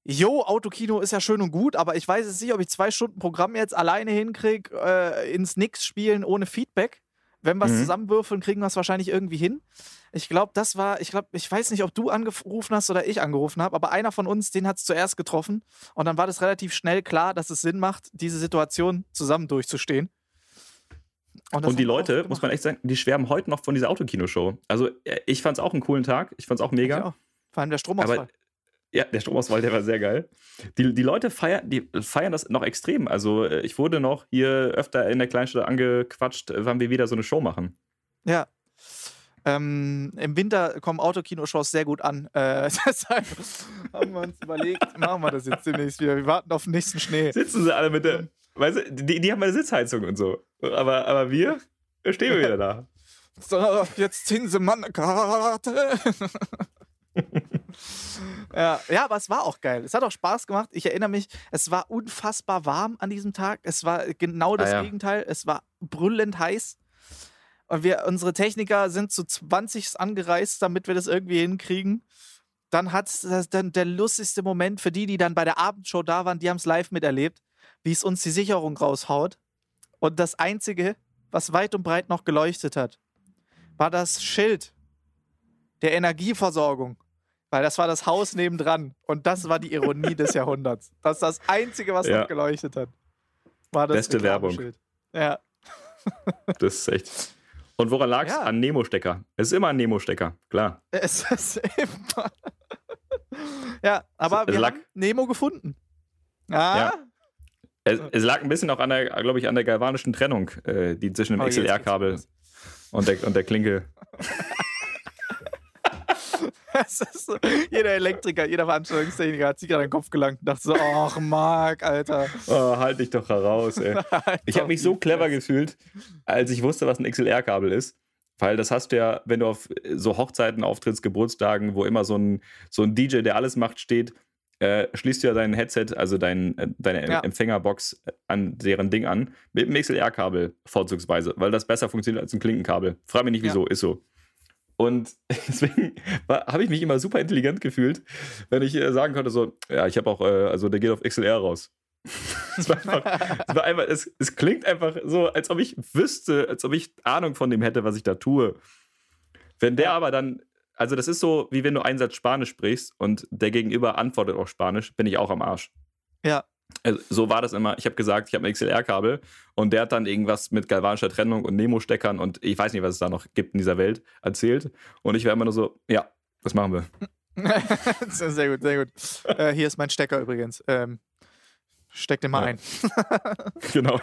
Jo, Autokino ist ja schön und gut, aber ich weiß jetzt nicht, ob ich zwei Stunden Programm jetzt alleine hinkriege, äh, ins Nix spielen ohne Feedback. Wenn wir es Mhm. zusammenwürfeln, kriegen wir es wahrscheinlich irgendwie hin. Ich glaube, das war, ich glaube, ich weiß nicht, ob du angerufen hast oder ich angerufen habe, aber einer von uns, den hat es zuerst getroffen. Und dann war das relativ schnell klar, dass es Sinn macht, diese Situation zusammen durchzustehen. das Und die Leute, muss man echt sagen, die schwärmen heute noch von dieser Autokino-Show. Also, äh, ich fand es auch einen coolen Tag. Ich fand es auch Ich mega. auch. Vor allem der Stromausfall. Aber ja, der Stromausfall, der war sehr geil. Die, die Leute feiern, die feiern das noch extrem. Also, äh, ich wurde noch hier öfter in der Kleinstadt angequatscht, äh, wann wir wieder so eine Show machen. Ja. Ähm, Im Winter kommen Autokino-Shows sehr gut an. Äh, deshalb haben wir uns überlegt, machen wir das jetzt demnächst wieder. Wir warten auf den nächsten Schnee. Sitzen sie alle mit der. Weißt du, die, die haben eine Sitzheizung und so. Aber, aber wir stehen wir wieder da. So, jetzt ziehen sie mal eine Karte. ja, ja, aber es war auch geil. Es hat auch Spaß gemacht. Ich erinnere mich, es war unfassbar warm an diesem Tag. Es war genau das Ah, ja. Gegenteil. Es war brüllend heiß. Und wir, unsere Techniker sind zu 20 angereist, damit wir das irgendwie hinkriegen. Dann hat es dann der lustigste Moment für die, die dann bei der Abendshow da waren, die haben es live miterlebt, wie es uns die Sicherung raushaut. Und das Einzige, was weit und breit noch geleuchtet hat, war das Schild der Energieversorgung. Weil das war das Haus nebendran. Und das war die Ironie des Jahrhunderts. Das ist das Einzige, was Ja. noch geleuchtet hat. War das Beste Werbung. Ja. Das ist echt. Und woran lag es? Ja. An Nemo-Stecker. Es ist immer ein Nemo-Stecker, klar. Es ist immer. ja, aber Es wir lag- haben Nemo gefunden. Ah, Ja. Es, es lag ein bisschen auch an der, glaube ich, an der galvanischen Trennung, äh, die zwischen dem Oh, XLR-Kabel und der, und der Klinke. so, jeder Elektriker, jeder Veranstaltungstechniker hat sich an den Kopf gelangt und dachte so: Ach, Marc, Alter. Oh, halt dich doch heraus, ey. Ich habe mich so clever gefühlt, als ich wusste, was ein XLR-Kabel ist. Weil das hast du ja, wenn du auf so Hochzeiten auftrittst, Geburtstagen, wo immer so ein, so ein DJ, der alles macht, steht, äh, schließt du ja dein Headset, also dein, äh, deine Ja. Empfängerbox an deren Ding an, mit dem XLR-Kabel vorzugsweise, weil das besser funktioniert als ein Klinkenkabel. Frag mich nicht, Ja. wieso, ist so. Und deswegen habe ich mich immer super intelligent gefühlt, wenn ich äh, sagen konnte, so, ja, ich habe auch, äh, also der geht auf XLR raus. Es war einfach, es, war einfach es, es klingt einfach so, als ob ich wüsste, als ob ich Ahnung von dem hätte, was ich da tue. Wenn der aber dann, also das ist so, wie wenn du einen Satz Spanisch sprichst und der Gegenüber antwortet auf Spanisch, bin ich auch am Arsch. Ja. Also, so war das immer. Ich habe gesagt, ich habe ein XLR-Kabel und der hat dann irgendwas mit galvanischer Trennung und Nemo-Steckern und ich weiß nicht, was es da noch gibt in dieser Welt erzählt. Und ich war immer nur so, ja, das machen wir. sehr gut, sehr gut. Äh, hier ist mein Stecker übrigens. Ähm, steck den mal Ja. ein. genau.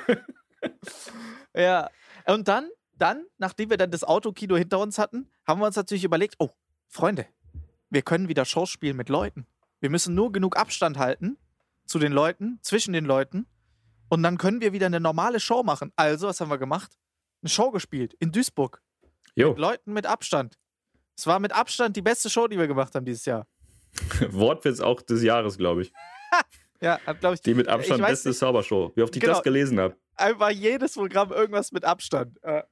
Ja. Und dann dann, nachdem wir dann das Autokino hinter uns hatten, haben wir uns natürlich überlegt, oh, Freunde, wir können wieder Shows spielen mit Leuten. Wir müssen nur genug Abstand halten zu den Leuten, zwischen den Leuten. Und dann können wir wieder eine normale Show machen. Also, was haben wir gemacht? Eine Show gespielt in Duisburg. Jo, Mit Leuten mit Abstand. Es war mit Abstand die beste Show, die wir gemacht haben dieses Jahr. Wortwitz auch des Jahres, glaube ich. Ja, hat, glaube ich, Die mit Abstand beste Zaubershow. Wie oft ich Genau. das gelesen habe. einfach jedes Programm irgendwas mit Abstand. Äh,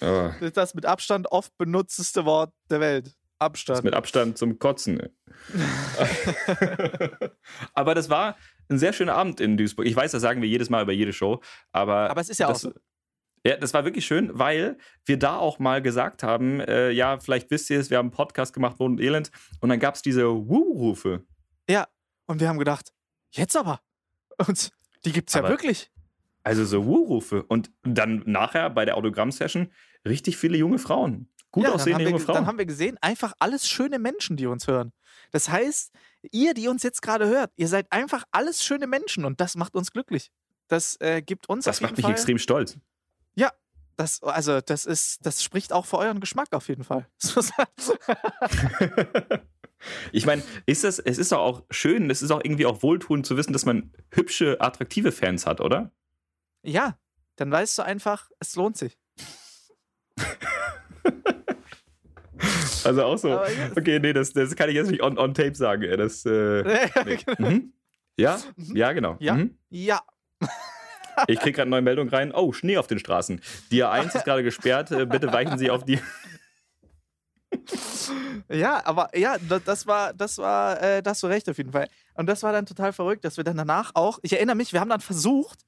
Ah, das ist das mit Abstand oft benutzteste Wort der Welt. das Abstand. ist mit Abstand zum Kotzen. ey. aber das war ein sehr schöner Abend in Duisburg. Ich weiß, das sagen wir jedes Mal über jede Show, aber. Aber es ist ja auch das, so. Ja, das war wirklich schön, weil wir da auch mal gesagt haben, äh, ja, vielleicht wisst ihr es, wir haben einen Podcast gemacht, Not und Elend, und dann gab es diese Wuh-Rufe. Und wir haben gedacht, jetzt aber. Und die gibt es ja wirklich. Also so Wuh-Rufe. Und dann nachher bei der Autogramm-Session richtig viele junge Frauen. Gut ja, aussehende wir, junge ge- Frauen. dann haben wir gesehen, einfach alles schöne Menschen, die uns hören. Das heißt, ihr, die uns jetzt gerade hört, ihr seid einfach alles schöne Menschen und das macht uns glücklich. Das äh, gibt uns das macht mich Fall, extrem stolz. Das, also, das ist, das spricht auch für euren Geschmack auf jeden Fall. Ich meine, ist das, es ist doch auch schön, es ist auch irgendwie auch wohltuend zu wissen, dass man hübsche, attraktive Fans hat, oder? ja, dann weißt du einfach, es lohnt sich. Also auch so. Okay, nee, das, das kann ich jetzt nicht on, on tape sagen. Das, äh, nee. mhm. Ja, ja, genau. Ja. Mhm. ja, Ich kriege gerade eine neue Meldung rein. Oh, Schnee auf den Straßen. Die A1 ist gerade gesperrt. Äh, Bitte weichen Sie auf die. Ja, aber ja, da- das war, das war, äh, da hast du recht auf jeden Fall. Und das war dann total verrückt, dass wir dann danach auch, ich erinnere mich, wir haben dann versucht,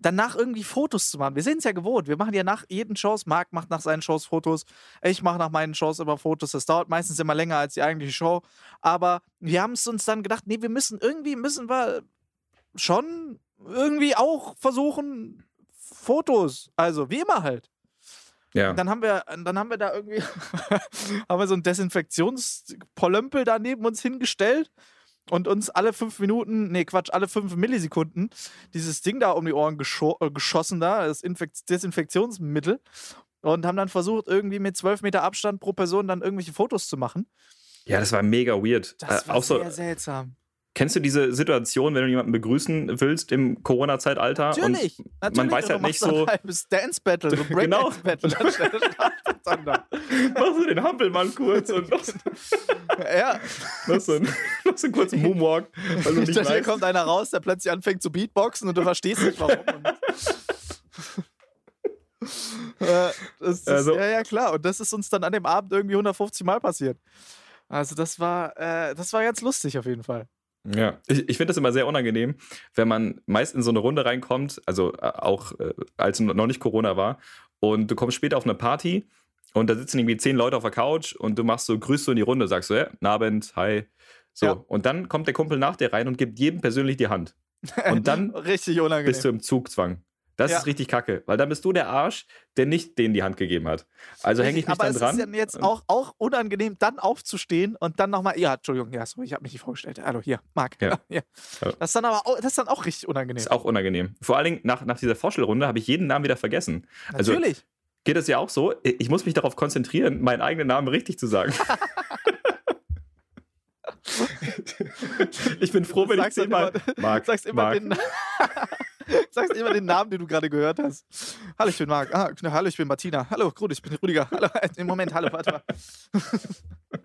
danach irgendwie Fotos zu machen. Wir sind es ja gewohnt. Wir machen ja nach jeden Shows, Marc macht nach seinen Shows Fotos, ich mache nach meinen Shows immer Fotos. Das dauert meistens immer länger als die eigentliche Show. Aber wir haben es uns dann gedacht, nee, wir müssen irgendwie, müssen wir schon irgendwie auch versuchen, Fotos, also wie immer halt. Ja. Und dann haben wir, dann haben wir da irgendwie haben wir so ein Desinfektionspolömpel da neben uns hingestellt und uns alle fünf Minuten, nee, Quatsch, alle fünf Millisekunden dieses Ding da um die Ohren äh, geschossen da, das Infekt Desinfektionsmittel. Und haben dann versucht, irgendwie mit zwölf Meter Abstand pro Person dann irgendwelche Fotos zu machen. ja, das war mega weird. Das Äh, war auch so, sehr seltsam. Kennst du diese Situation, wenn du jemanden begrüßen willst im Corona-Zeitalter? Natürlich, Und natürlich. weiß und halt du nicht so- Dance-Battle, so Genau. Breakdance-Battle. da. machst du den Hampelmann kurz und machst, ja, machst, so, einen, machst so einen kurzen Moonwalk, weil du nicht Dann hier kommt einer raus, der plötzlich anfängt zu Beatboxen und du verstehst nicht warum. Äh, das ist, Also- ja, ja, klar. Und das ist uns dann an dem Abend irgendwie 150 Mal passiert. Also das war, äh, das war ganz lustig auf jeden Fall. Ja, ich, ich finde das immer sehr unangenehm, wenn man meist in so eine Runde reinkommt, also äh, auch äh, als noch nicht Corona war, und du kommst später auf eine Party und da sitzen irgendwie zehn Leute auf der Couch und du machst so, grüßt du in die Runde, sagst so, ja, guten Abend, hi. So, Ja. und dann kommt der Kumpel nach dir rein und gibt jedem persönlich die Hand. Und dann Richtig unangenehm. bist du im Zugzwang. Das Ja. ist richtig kacke, weil dann bist du der Arsch, der nicht denen die Hand gegeben hat. Also hänge ich mich aber dann es dran. ist ja jetzt auch, auch unangenehm, dann aufzustehen und dann nochmal, ja, Entschuldigung, ja, sorry, ich habe mich nicht vorgestellt. Hallo, hier, Marc. Ja. Ja. Das ist dann aber auch, das ist dann auch richtig unangenehm. ist auch unangenehm. Vor allen Dingen nach, nach dieser Vorstellrunde habe ich jeden Namen wieder vergessen. also- Natürlich. geht es ja auch so. Ich muss mich darauf konzentrieren, meinen eigenen Namen richtig zu sagen. ich bin froh, wenn ich zehnmal. immer- Marc, sagst immer, Marc. sagst immer den Namen, den du gerade gehört hast. Hallo, ich bin Marc. Ah, hallo, ich bin Martina. Hallo, gut, ich bin Rudiger. Hallo, im Moment, hallo, warte mal.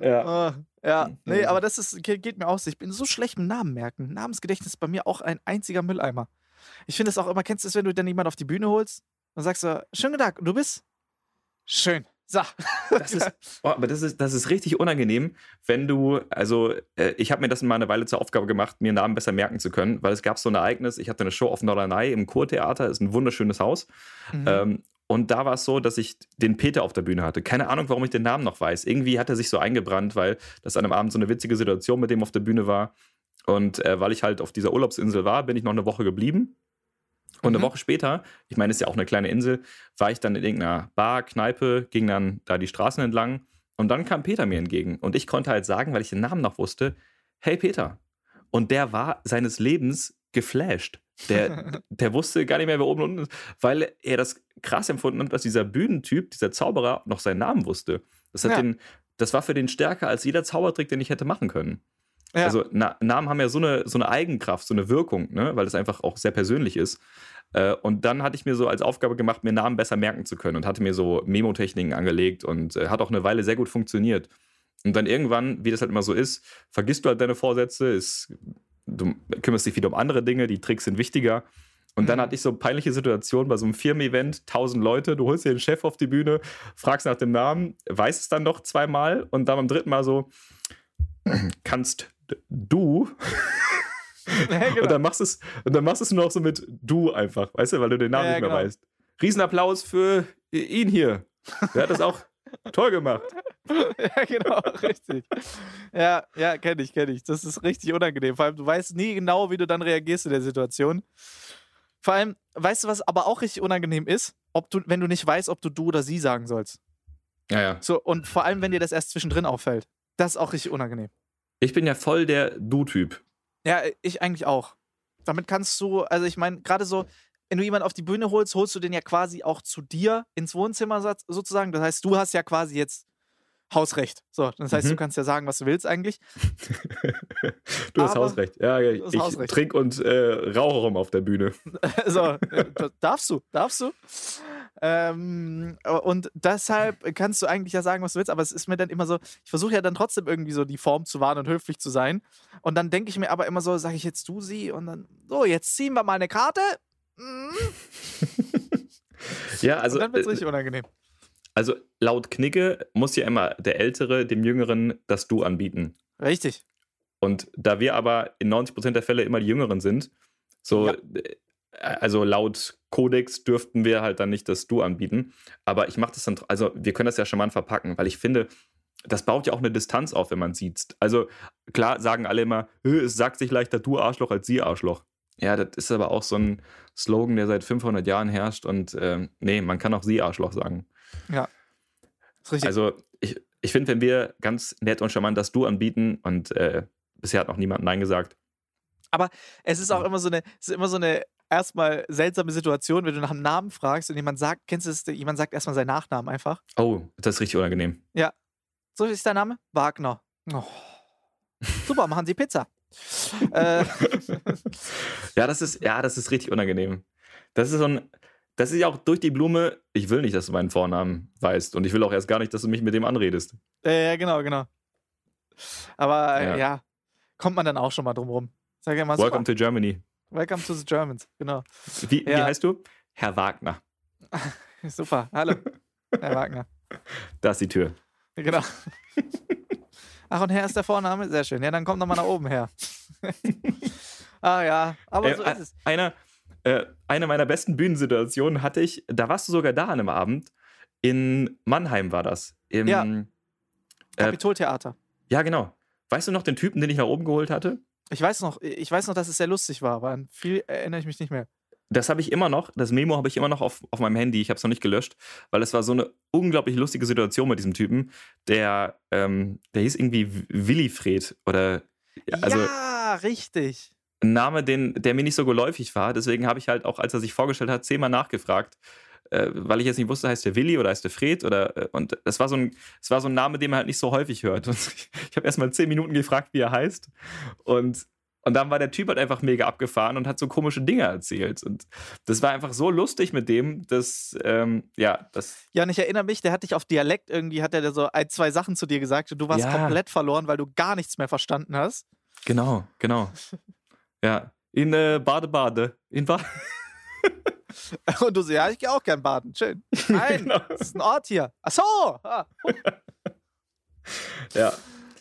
Ja. Ah, ja, nee, Mhm. aber das ist, ge- geht mir aus. Ich bin so schlecht mit Namen merken. Namensgedächtnis ist bei mir auch ein einziger Mülleimer. Ich finde es auch immer, kennst du es, wenn du dann jemanden auf die Bühne holst und sagst so, schönen Tag, und du bist? Schön. So. Das ist, oh, aber das ist, das ist richtig unangenehm, wenn du, also äh, ich habe mir das mal eine Weile zur Aufgabe gemacht, mir Namen besser merken zu können, weil es gab so ein Ereignis, ich hatte eine Show auf Norderney im Kurtheater, ist ein wunderschönes Haus. Mhm. Ähm, und da war es so, dass ich den Peter auf der Bühne hatte. Keine Ahnung, warum ich den Namen noch weiß. Irgendwie hat er sich so eingebrannt, weil das an einem Abend so eine witzige Situation mit dem auf der Bühne war. Und äh, weil ich halt auf dieser Urlaubsinsel war, bin ich noch eine Woche geblieben. Und eine Mhm. Woche später, ich meine, es ist ja auch eine kleine Insel, war ich dann in irgendeiner Bar, Kneipe, ging dann da die Straßen entlang. Und dann kam Peter mir entgegen. Und ich konnte halt sagen, weil ich den Namen noch wusste, hey Peter. Und der war seines Lebens geflasht. Der, der wusste gar nicht mehr, wer oben und unten ist, weil er das krass empfunden hat, dass dieser Bühnentyp, dieser Zauberer, noch seinen Namen wusste. Das, hat Ja. den, das war für den stärker als jeder Zaubertrick, den ich hätte machen können. Ja. Also Na Namen haben ja so eine, so eine Eigenkraft, so eine Wirkung, ne? weil das einfach auch sehr persönlich ist. Äh, und dann hatte ich mir so als Aufgabe gemacht, mir Namen besser merken zu können und hatte mir so Memotechniken angelegt und äh, hat auch eine Weile sehr gut funktioniert. Und dann irgendwann, wie das halt immer so ist, vergisst du halt deine Vorsätze, ist, du kümmerst dich wieder um andere Dinge, die Tricks sind wichtiger. Und dann Mhm. hatte ich so eine peinliche Situation bei so einem Firmen-Event, 1000 Leute, du holst dir den Chef auf die Bühne, fragst nach dem Namen, weißt es dann noch zweimal und dann beim dritten Mal so, kannst du Ja, genau. und dann machst du es und dann machst es nur noch so mit du einfach, weißt du, weil du den Namen Ja, nicht mehr genau. weißt. Riesenapplaus für ihn hier. Der hat das auch toll gemacht. ja, genau, richtig. Ja, ja, kenne ich, kenne ich. Das ist richtig unangenehm. Vor allem, du weißt nie genau, wie du dann reagierst in der Situation. Vor allem, weißt du, was aber auch richtig unangenehm ist? Ob du, wenn du nicht weißt, ob du du oder sie sagen sollst. Ja, ja. So, und vor allem, wenn dir das erst zwischendrin auffällt. Das ist auch richtig unangenehm. Ich bin ja voll der Du-Typ. Ja, ich eigentlich auch. Damit kannst du, also ich meine, gerade so, wenn du jemanden auf die Bühne holst, holst du den ja quasi auch zu dir ins Wohnzimmer sozusagen. Das heißt, du hast ja quasi jetzt Hausrecht. So, das heißt, Mhm. du kannst ja sagen, was du willst eigentlich. Du hast Hausrecht. Ja, hast ich Hausrecht. trink und äh, rauche rum auf der Bühne. so, äh, darfst du, darfst du. Ähm, und deshalb kannst du eigentlich ja sagen, was du willst, aber es ist mir dann immer so, ich versuche ja dann trotzdem irgendwie so die Form zu wahren und höflich zu sein. Und dann denke ich mir aber immer so, sage ich jetzt du sie und dann, so, jetzt ziehen wir mal eine Karte. Mhm. Ja, also, und dann wird es äh, richtig unangenehm. also laut Knigge muss ja immer der Ältere dem Jüngeren das Du anbieten. Richtig. Und da wir aber in 90% der Fälle immer die Jüngeren sind, so, Ja. Äh, also laut Kodex dürften wir halt dann nicht das Du anbieten. Aber ich mache das dann, also wir können das ja charmant verpacken, weil ich finde, das baut ja auch eine Distanz auf, wenn man sieht. Also klar sagen alle immer, "Hö, es sagt sich leichter du Arschloch als sie Arschloch. Ja, das ist aber auch so ein Slogan, der seit 500 Jahren herrscht und ähm, nee, man kann auch sie Arschloch sagen. Ist richtig. Also ich, ich finde, wenn wir ganz nett und charmant das Du anbieten und äh, bisher hat noch niemand Nein gesagt, es ist auch immer so eine, es ist immer so eine erstmal seltsame Situation, wenn du nach einem Namen fragst und jemand sagt, kennst du das, jemand sagt erstmal seinen Nachnamen einfach. oh, das ist richtig unangenehm. So ist dein Name? Wagner. Oh. Super, machen Sie Pizza. äh, Ja, das ist, ja, das ist richtig unangenehm. Das ist so ein, das ist ja auch durch die Blume, ich will nicht, dass du meinen Vornamen weißt und ich will auch erst gar nicht, dass du mich mit dem anredest. äh, ja, genau, genau. Aber äh, Ja. ja. kommt man dann auch schon mal drum rum. Sag ja mal, Welcome super. to Germany. Welcome to the Germans. Genau. Wie, wie Ja. heißt du? Herr Wagner. Super. Hallo, Herr Wagner. Da ist die Tür. Genau. Ach, und Herr ist der Vorname? Sehr schön. Ja, dann kommt noch mal nach oben her. ah ja, aber Äh, so äh, ist es. einer, äh, eine meiner besten Bühnensituationen hatte ich, da warst du sogar da an einem Abend. In Mannheim war das. Im, Ja. äh, Kapitoltheater. ja, genau. Weißt du noch den Typen, den ich nach oben geholt hatte? Ich weiß noch, ich weiß noch, dass es sehr lustig war, aber an viel erinnere ich mich nicht mehr. Das habe ich immer noch, das Memo habe ich immer noch auf, auf meinem Handy. Ich habe es noch nicht gelöscht, weil es war so eine unglaublich lustige Situation mit diesem Typen. Der, ähm, der hieß irgendwie Willifred oder also ja, richtig. ein Name, den, der mir nicht so geläufig war. Deswegen habe ich halt auch, als er sich vorgestellt hat, zehnmal nachgefragt, äh, weil ich jetzt nicht wusste, heißt der Willi oder heißt der Fred oder äh, und es war so ein, es war so ein Name, den man halt nicht so häufig hört. Und ich habe erstmal zehn Minuten gefragt, wie er heißt und und dann war der Typ halt einfach mega abgefahren und hat so komische Dinge erzählt. Und das war einfach so lustig mit dem, dass, ähm, ja, das, Ja, und ich erinnere mich, der hat dich auf Dialekt irgendwie, hat er da so ein, zwei Sachen zu dir gesagt und du warst Ja. komplett verloren, weil du gar nichts mehr verstanden hast. genau, genau. Ja, in äh, Bade Bade. In ba Und du so, ja, ich gehe auch gern baden. Schön. Nein, Genau. das ist ein Ort hier. Ach so. Ah. Ja,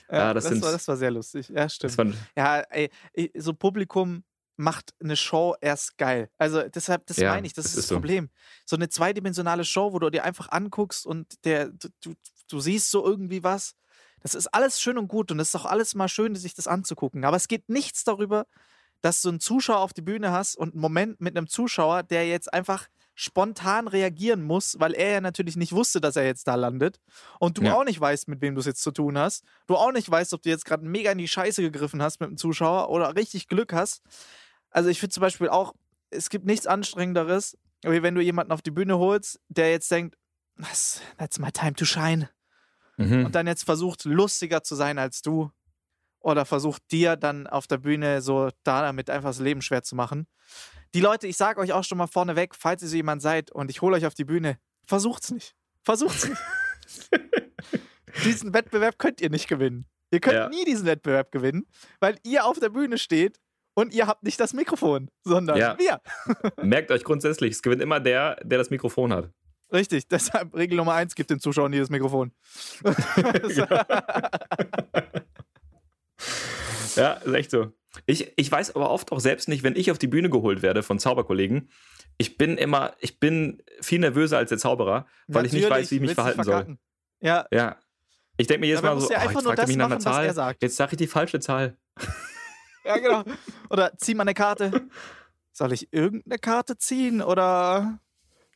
Ja, Ja, das das, war, das war sehr lustig. Ja, stimmt. Ja, ey, so Publikum macht eine Show erst geil. Also deshalb, das Ja, meine ich, das, das ist das so. Problem. So eine zweidimensionale Show, wo du dir einfach anguckst und der, du, du, du siehst so irgendwie was. Das ist alles schön und gut und es ist auch alles mal schön, sich das anzugucken. Aber es geht nichts darüber, dass du einen Zuschauer auf die Bühne hast und einen Moment mit einem Zuschauer, der jetzt einfach spontan reagieren muss, weil er ja natürlich nicht wusste, dass er jetzt da landet. Und du Ja. auch nicht weißt, mit wem du es jetzt zu tun hast. Du auch nicht weißt, ob du jetzt gerade mega in die Scheiße gegriffen hast mit dem Zuschauer oder richtig Glück hast. Also ich finde zum Beispiel auch, es gibt nichts Anstrengenderes, wie wenn du jemanden auf die Bühne holst, der jetzt denkt, "Das- that's my time to shine. Mhm. Und dann jetzt versucht, lustiger zu sein als du. Oder versucht dir dann auf der Bühne so da damit einfach das Leben schwer zu machen. Die Leute, ich sage euch auch schon mal vorneweg, falls ihr so jemand seid und ich hole euch auf die Bühne, versucht's nicht. Versucht's nicht. diesen Wettbewerb könnt ihr nicht gewinnen. Ihr könnt Ja. nie diesen Wettbewerb gewinnen, weil ihr auf der Bühne steht und ihr habt nicht das Mikrofon, sondern Ja. wir. Merkt euch grundsätzlich, es gewinnt immer der, der das Mikrofon hat. Richtig, deshalb Regel Nummer eins, gibt den Zuschauern nie das Mikrofon. Ja, ist echt so. Ich, ich weiß aber oft auch selbst nicht, wenn ich auf die Bühne geholt werde von Zauberkollegen, ich bin immer, ich bin viel nervöser als der Zauberer, weil ich nicht Natürlich, weiß, wie ich mich verhalten soll. Ja, Ja. Ich denke mir jedes Mal so, ja oh, jetzt fragt er mich nach einer Zahl. sagt. Jetzt sage ich die falsche Zahl. ja, genau. Oder zieh mal eine Karte. Soll ich irgendeine Karte ziehen oder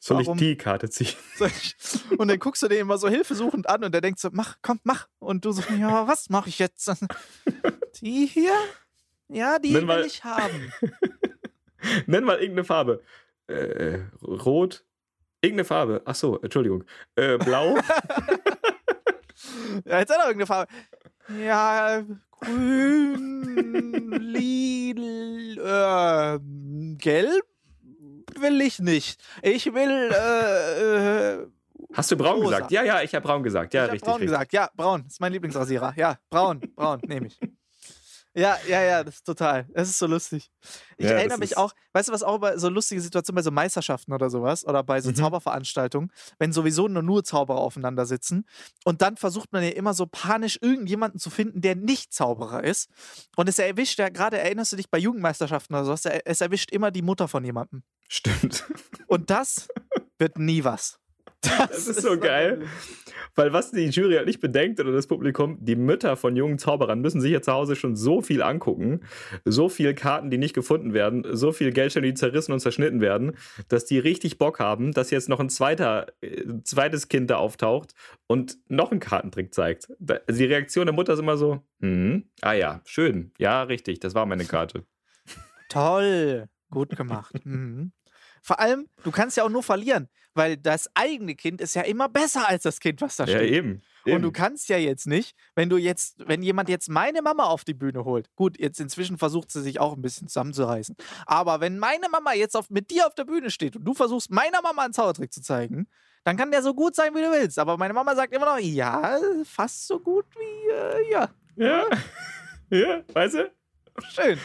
Soll Warum? ich die Karte ziehen? Und dann guckst du den immer so hilfesuchend an und der denkt so, mach, komm, mach. Und du so, ja, was mache ich jetzt? Die hier? Ja, die Nenn will mal- ich haben. Nenn mal irgendeine Farbe. Äh, rot. Irgendeine Farbe. Ach so, Entschuldigung. Äh, blau. Ja, jetzt hat er irgendeine Farbe. Ja, grün, lila, äh, gelb will ich nicht. Ich will, äh, äh, Hast du braun Rosa. gesagt? Ja, ja, ich habe braun gesagt. Ja, ich richtig. braun richtig. gesagt. Ja, braun ist mein Lieblingsrasierer. Ja, braun, braun, nehme ich. Ja, ja, ja, das ist total. Das ist so lustig. Ich Ja, erinnere mich auch, weißt du, was auch bei so lustige Situationen, bei so Meisterschaften oder sowas oder bei so Mhm. Zauberveranstaltungen, wenn sowieso nur, nur Zauberer aufeinander sitzen und dann versucht man ja immer so panisch irgendjemanden zu finden, der nicht Zauberer ist. Und es erwischt ja gerade, erinnerst du dich bei Jugendmeisterschaften oder sowas, es erwischt immer die Mutter von jemandem. Stimmt. Und das wird nie was. Das ist so geil. Weil was die Jury halt nicht bedenkt oder das Publikum, die Mütter von jungen Zauberern müssen sich ja zu Hause schon so viel angucken, so viel Karten, die nicht gefunden werden, so viel Geldscheine, die zerrissen und zerschnitten werden, dass die richtig Bock haben, dass jetzt noch ein zweiter, äh, zweites Kind da auftaucht und noch einen Kartentrick zeigt. Also die Reaktion der Mutter ist immer so, hm, ah ja, schön, ja, richtig, das war meine Karte. Toll, gut gemacht. mhm. Vor allem, du kannst ja auch nur verlieren, weil das eigene Kind ist ja immer besser als das Kind, was da Ja, steht. eben. Und eben. du kannst ja jetzt nicht, wenn du jetzt, wenn jemand jetzt meine Mama auf die Bühne holt, gut, jetzt inzwischen versucht sie sich auch ein bisschen zusammenzureißen. Aber wenn meine Mama jetzt auf, mit dir auf der Bühne steht und du versuchst, meiner Mama einen Zaubertrick zu zeigen, dann kann der so gut sein, wie du willst. Aber meine Mama sagt immer noch, ja, fast so gut wie, äh, ja, ja. ja, weißt du? schön.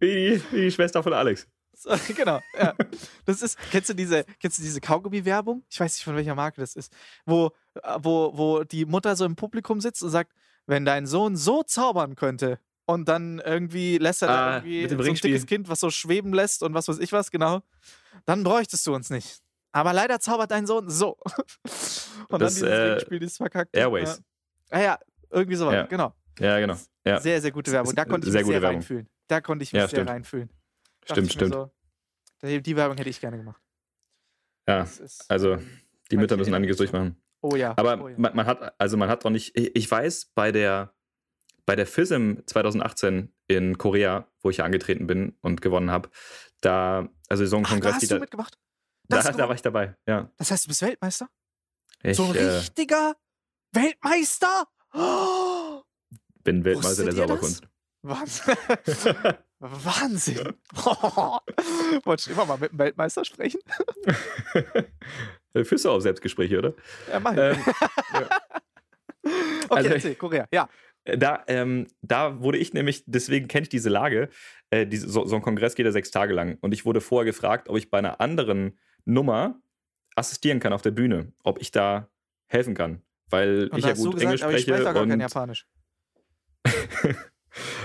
Wie die, wie die Schwester von Alex. So, genau, ja. Das ist, kennst du diese, kennst du diese Kaugummi-Werbung? Ich weiß nicht, von welcher Marke das ist. Wo, äh, wo, wo die Mutter so im Publikum sitzt und sagt, wenn dein Sohn so zaubern könnte und dann irgendwie lässt er da Ah, irgendwie mit dem so ein dickes Kind, was so schweben lässt und was weiß ich was, genau, dann bräuchtest du uns nicht. Aber leider zaubert dein Sohn so. Und Das, dann dieses äh, Ringspiel, dieses verkackte. Airways. Ja, ah, ja irgendwie sowas, Ja. genau. Ja, genau. Ja. Sehr, sehr gute Werbung. Da konnte ich sehr mich sehr Werbung. reinfühlen. Da konnte ich mich Ja, sehr stimmt. reinfühlen. Stimmt, stimmt. So, die, Werbung hätte ich gerne gemacht. Ja, also die Mütter müssen einiges durchmachen. oh ja. Aber oh ja. man, man hat, also man hat doch nicht, ich ich weiß, bei der, bei der FISM 2018 in Korea, wo ich ja angetreten bin und gewonnen habe, da, also so ein Ach, da hast du da, mitgemacht? da, Das, da war ich dabei, ja. das heißt, du bist Weltmeister? Ich so ein äh, richtiger Weltmeister? Oh, bin Weltmeister der? Sauberkunst. Wahnsinn. Wahnsinn. Wolltest du immer mal mit dem Weltmeister sprechen? Führst du auch Selbstgespräche, oder? Ja, mach ich. Ähm, okay, also- erzähl, Korea. Ja. Da, ähm, da wurde ich nämlich, deswegen kenne ich diese Lage, äh, diese, so, so ein Kongress geht ja sechs Tage lang. Und ich wurde vorher gefragt, ob ich bei einer anderen Nummer assistieren kann auf der Bühne, ob ich da helfen kann. Weil Und ich ja gut gesagt, Englisch aber ich spreche. spreche gar kein und, Japanisch.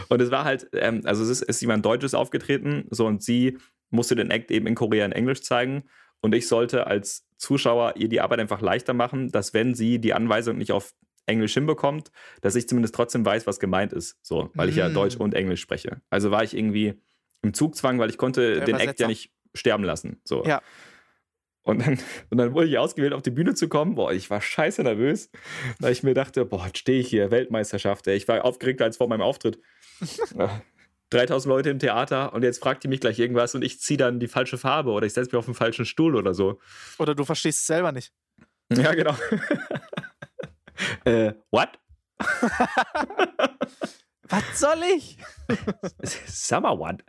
Und es war halt, ähm, also es ist, ist jemand Deutsches aufgetreten, so und sie musste den Act eben in Korea in Englisch zeigen. Und ich sollte als Zuschauer ihr die Arbeit einfach leichter machen, dass wenn sie die Anweisung nicht auf Englisch hinbekommt, dass ich zumindest trotzdem weiß, was gemeint ist. So, weil ich ja Mm. Deutsch und Englisch spreche. Also war ich irgendwie im Zugzwang, weil ich konnte Der den Act ja nicht sterben lassen. So. Ja. Und dann, und dann wurde ich ausgewählt, auf die Bühne zu kommen. Boah, ich war scheiße nervös, weil ich mir dachte, boah, jetzt stehe ich hier, Weltmeisterschaft. Ey. Ich war aufgeregter als vor meinem Auftritt. Ja. 3000 Leute im Theater und jetzt fragt die mich gleich irgendwas und ich ziehe dann die falsche Farbe oder ich setze mich auf den falschen Stuhl oder so. Oder du verstehst es selber nicht. Ja, genau. äh, what? Was soll ich? Summer what?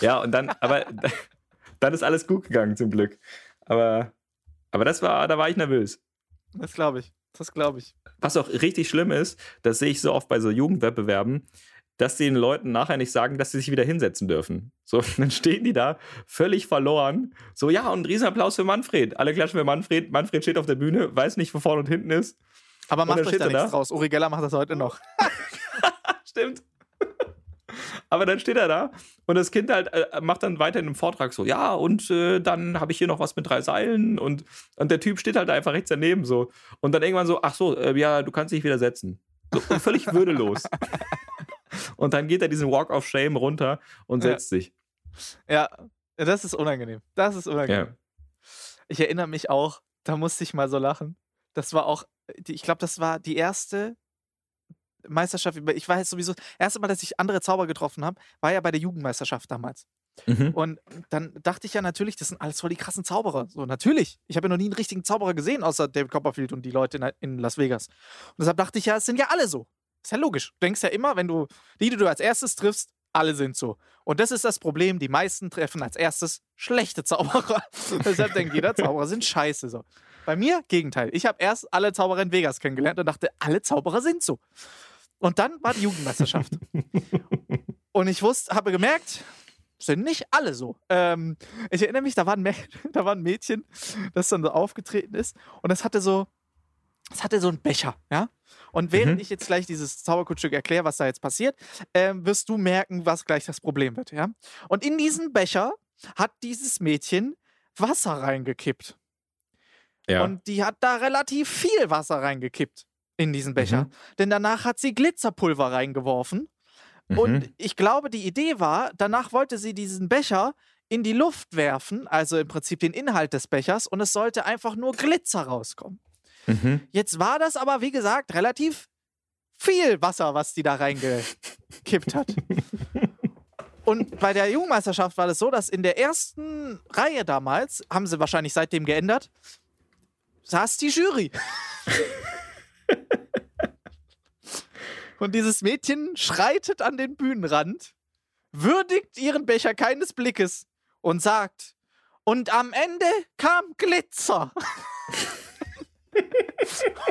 Ja, und dann, aber dann ist alles gut gegangen zum Glück. Aber, aber das war, da war ich nervös. Das glaube ich. Das glaube ich. Was auch richtig schlimm ist, das sehe ich so oft bei so Jugendwettbewerben, dass den Leuten nachher nicht sagen, dass sie sich wieder hinsetzen dürfen. So, dann stehen die da völlig verloren. So, ja, und ein Riesenapplaus für Manfred. Alle klatschen für Manfred. Manfred steht auf der Bühne, weiß nicht, wo vorne und hinten ist. Aber macht euch da nichts da. draus. Uri Geller macht das heute noch. Stimmt. Aber dann steht er da und das Kind halt äh, macht dann weiter in dem Vortrag so, ja, und äh, dann habe ich hier noch was mit drei Seilen und, und der Typ steht halt da einfach rechts daneben so. Und dann irgendwann so, ach so, äh, ja, du kannst dich wieder setzen. So, völlig würdelos. Und dann geht er diesen Walk of Shame runter und Ja. setzt sich. Ja, das ist unangenehm. Das ist unangenehm. Ja. Ich erinnere mich auch, da musste ich mal so lachen. Das war auch, ich glaube, das war die erste Meisterschaft. Ich weiß sowieso, das erste Mal, dass ich andere Zauber getroffen habe, war ja bei der Jugendmeisterschaft damals. Mhm. Und dann dachte ich ja natürlich, das sind alles voll die krassen Zauberer. So, natürlich. Ich habe ja noch nie einen richtigen Zauberer gesehen, außer David Copperfield und die Leute in, in Las Vegas. Und deshalb dachte ich ja, es sind ja alle so. Ist ja logisch. Du denkst ja immer, wenn du die, die du als erstes triffst, alle sind so. Und das ist das Problem. Die meisten treffen als erstes schlechte Zauberer. deshalb denkt jeder, Zauberer sind scheiße. So. Bei mir, Gegenteil. Ich habe erst alle Zauberer in Vegas kennengelernt und dachte, alle Zauberer sind so. Und dann war die Jugendmeisterschaft. und ich wusste, habe gemerkt, sind nicht alle so. Ähm, ich erinnere mich, da war, ein Mä- da war ein Mädchen, das dann so aufgetreten ist und das hatte so, das hatte so einen Becher, ja. Und während Mhm. ich jetzt gleich dieses Zauberkunststück erkläre, was da jetzt passiert, ähm, wirst du merken, was gleich das Problem wird, ja. Und in diesen Becher hat dieses Mädchen Wasser reingekippt. Ja. Und die hat da relativ viel Wasser reingekippt in diesen Becher. Denn danach hat sie Glitzerpulver reingeworfen. Und Mhm. ich glaube, die Idee war, danach wollte sie diesen Becher in die Luft werfen, also im Prinzip den Inhalt des Bechers, und es sollte einfach nur Glitzer rauskommen. Mhm. Jetzt war das aber, wie gesagt, relativ viel Wasser, was die da reingekippt hat. Und bei der Jugendmeisterschaft war das so, dass in der ersten Reihe damals, haben sie wahrscheinlich seitdem geändert, saß die Jury. Und dieses Mädchen schreitet an den Bühnenrand, würdigt ihren Becher keines Blickes und sagt, und am Ende kam Glitzer.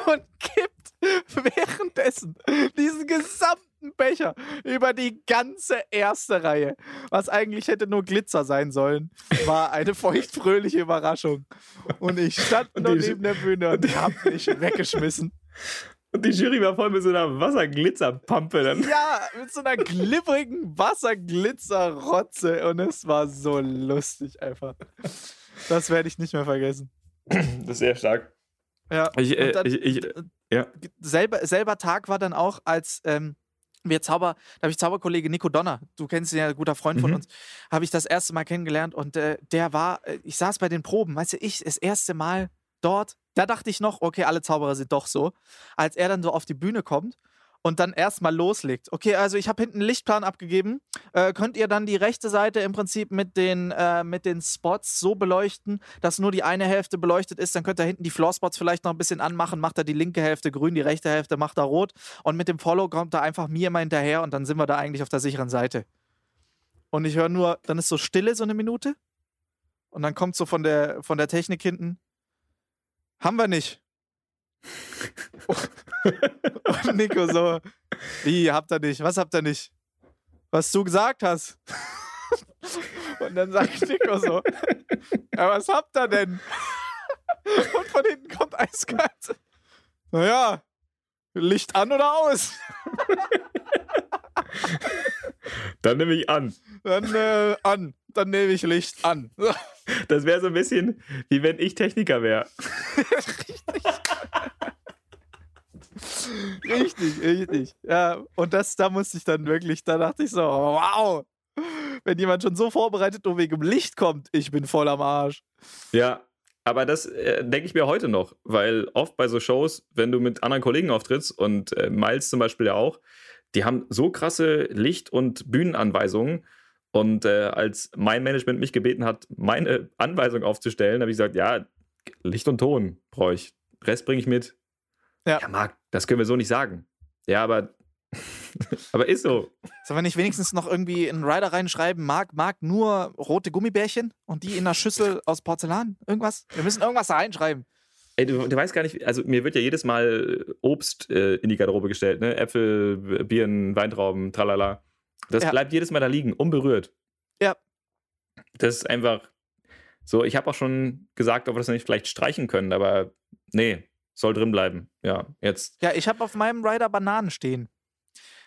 und kippt währenddessen diesen gesamten Becher über die ganze erste Reihe. Was eigentlich hätte nur Glitzer sein sollen, war eine feuchtfröhliche Überraschung. Und ich stand noch neben der Bühne und hab mich weggeschmissen. Und die Jury war voll mit so einer Wasserglitzerpampe dann. Ja, mit so einer glibberigen Wasserglitzerrotze. Und es war so lustig einfach. Das werde ich nicht mehr vergessen. Das ist sehr stark. Ja. Ich, äh, dann- ich, ich, ja. selber, selber Tag war dann auch, als ähm, wir Zauber, da habe ich Zauberkollege Nico Donner, du kennst ihn ja, guter Freund von Mhm. uns, habe ich das erste Mal kennengelernt und äh, der war, äh, ich saß bei den Proben, weißt du, ich das erste Mal dort, da dachte ich noch, okay, alle Zauberer sind doch so, als er dann so auf die Bühne kommt und dann erstmal loslegt. Okay, also ich habe hinten einen Lichtplan abgegeben. Äh, könnt ihr dann die rechte Seite im Prinzip mit den, äh, mit den Spots so beleuchten, dass nur die eine Hälfte beleuchtet ist? Dann könnt ihr hinten die Floorspots vielleicht noch ein bisschen anmachen. Macht er die linke Hälfte grün, die rechte Hälfte macht er rot. Und mit dem Follow kommt er einfach mir immer hinterher und dann sind wir da eigentlich auf der sicheren Seite. Und ich höre nur, dann ist so Stille, so eine Minute. Und dann kommt so von der, von der Technik hinten, haben wir nicht. Und Nico so, wie, habt ihr nicht? Was habt ihr nicht? Was du gesagt hast. Und dann sagt Nico so, ja, was habt ihr denn? Und von hinten kommt eiskalt. Naja, Licht an oder aus? Dann nehme ich an. Dann äh, an. Dann nehme ich Licht an. Das wäre so ein bisschen, wie wenn ich Techniker wäre. Richtig, richtig. Ja, und das, da musste ich dann wirklich, da dachte ich so, wow. Wenn jemand schon so vorbereitet nur wegen dem Licht kommt, ich bin voll am Arsch. Ja, aber das äh, denke ich mir heute noch, weil oft bei so Shows, wenn du mit anderen Kollegen auftrittst und äh, Miles zum Beispiel ja auch, die haben so krasse Licht- und Bühnenanweisungen. Und äh, als mein Management mich gebeten hat, meine Anweisung aufzustellen, habe ich gesagt, ja, Licht und Ton brauche ich. Rest bringe ich mit. Ja. ja, Marc, das können wir so nicht sagen. Ja, aber, aber ist so. Sollen wir nicht wenigstens noch irgendwie einen Rider reinschreiben, Marc mag nur rote Gummibärchen und die in einer Schüssel aus Porzellan? Irgendwas? Wir müssen irgendwas da reinschreiben. Ey, du, du weißt gar nicht, also mir wird ja jedes Mal Obst äh, in die Garderobe gestellt, ne? Äpfel, Birnen, Weintrauben, tralala. Das Ja. bleibt jedes Mal da liegen, unberührt. Ja. Das ist einfach so, ich habe auch schon gesagt, ob wir das nicht vielleicht streichen können, aber nee, soll drin bleiben. Ja, jetzt. Ja, ich habe auf meinem Rider Bananen stehen.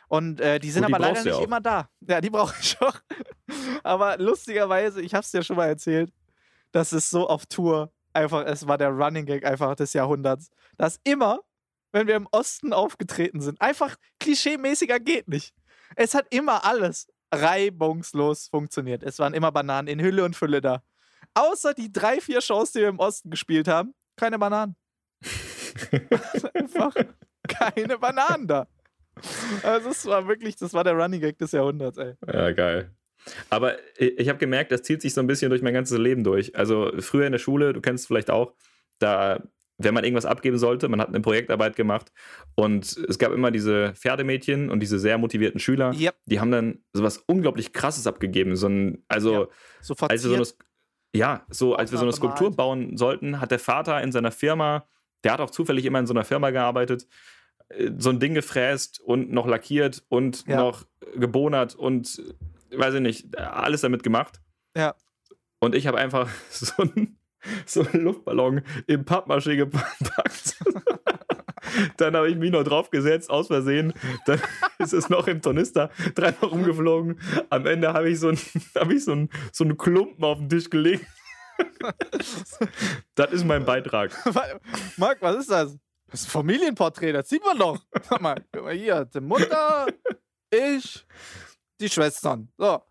Und äh, die sind Gut, die aber leider nicht auch. immer da. Ja, die brauche ich auch. aber lustigerweise, ich habe es dir schon mal erzählt, das ist so auf Tour einfach, es war der Running Gag einfach des Jahrhunderts, dass immer, wenn wir im Osten aufgetreten sind, einfach klischeemäßiger geht nicht. Es hat immer alles reibungslos funktioniert. Es waren immer Bananen in Hülle und Fülle da. Außer die drei, vier Shows, die wir im Osten gespielt haben, keine Bananen. einfach keine Bananen da. Also das war wirklich, das war der Running Gag des Jahrhunderts, ey. Ja, geil. Aber ich, habe gemerkt, das zieht sich so ein bisschen durch mein ganzes Leben durch. Also früher in der Schule, du kennst es vielleicht auch, da, wenn man irgendwas abgeben sollte, man hat eine Projektarbeit gemacht und es gab immer diese Pferdemädchen und diese sehr motivierten Schüler, Yep, die haben dann sowas unglaublich krasses abgegeben. So ein, also, Ja, so als wir so eine, ja, so als wir so eine Skulptur bauen sollten, hat der Vater in seiner Firma, der hat auch zufällig immer in so einer Firma gearbeitet, äh, so ein Ding gefräst und noch lackiert und Ja. noch gebonert und äh, weiß ich nicht, alles damit gemacht. Ja. Und ich habe einfach so einen, so einen Luftballon im Pappmaché gepackt. Dann habe ich mich noch draufgesetzt, aus Versehen. Dann ist es noch im Tornister dreimal rumgeflogen. Am Ende habe ich, so einen, hab ich so, einen, so einen Klumpen auf den Tisch gelegt. Das ist mein Beitrag. Marc, was ist das? Das ist ein Familienporträt, das sieht man doch. Guck mal, guck mal hier, die Mutter, ich, die Schwestern. So.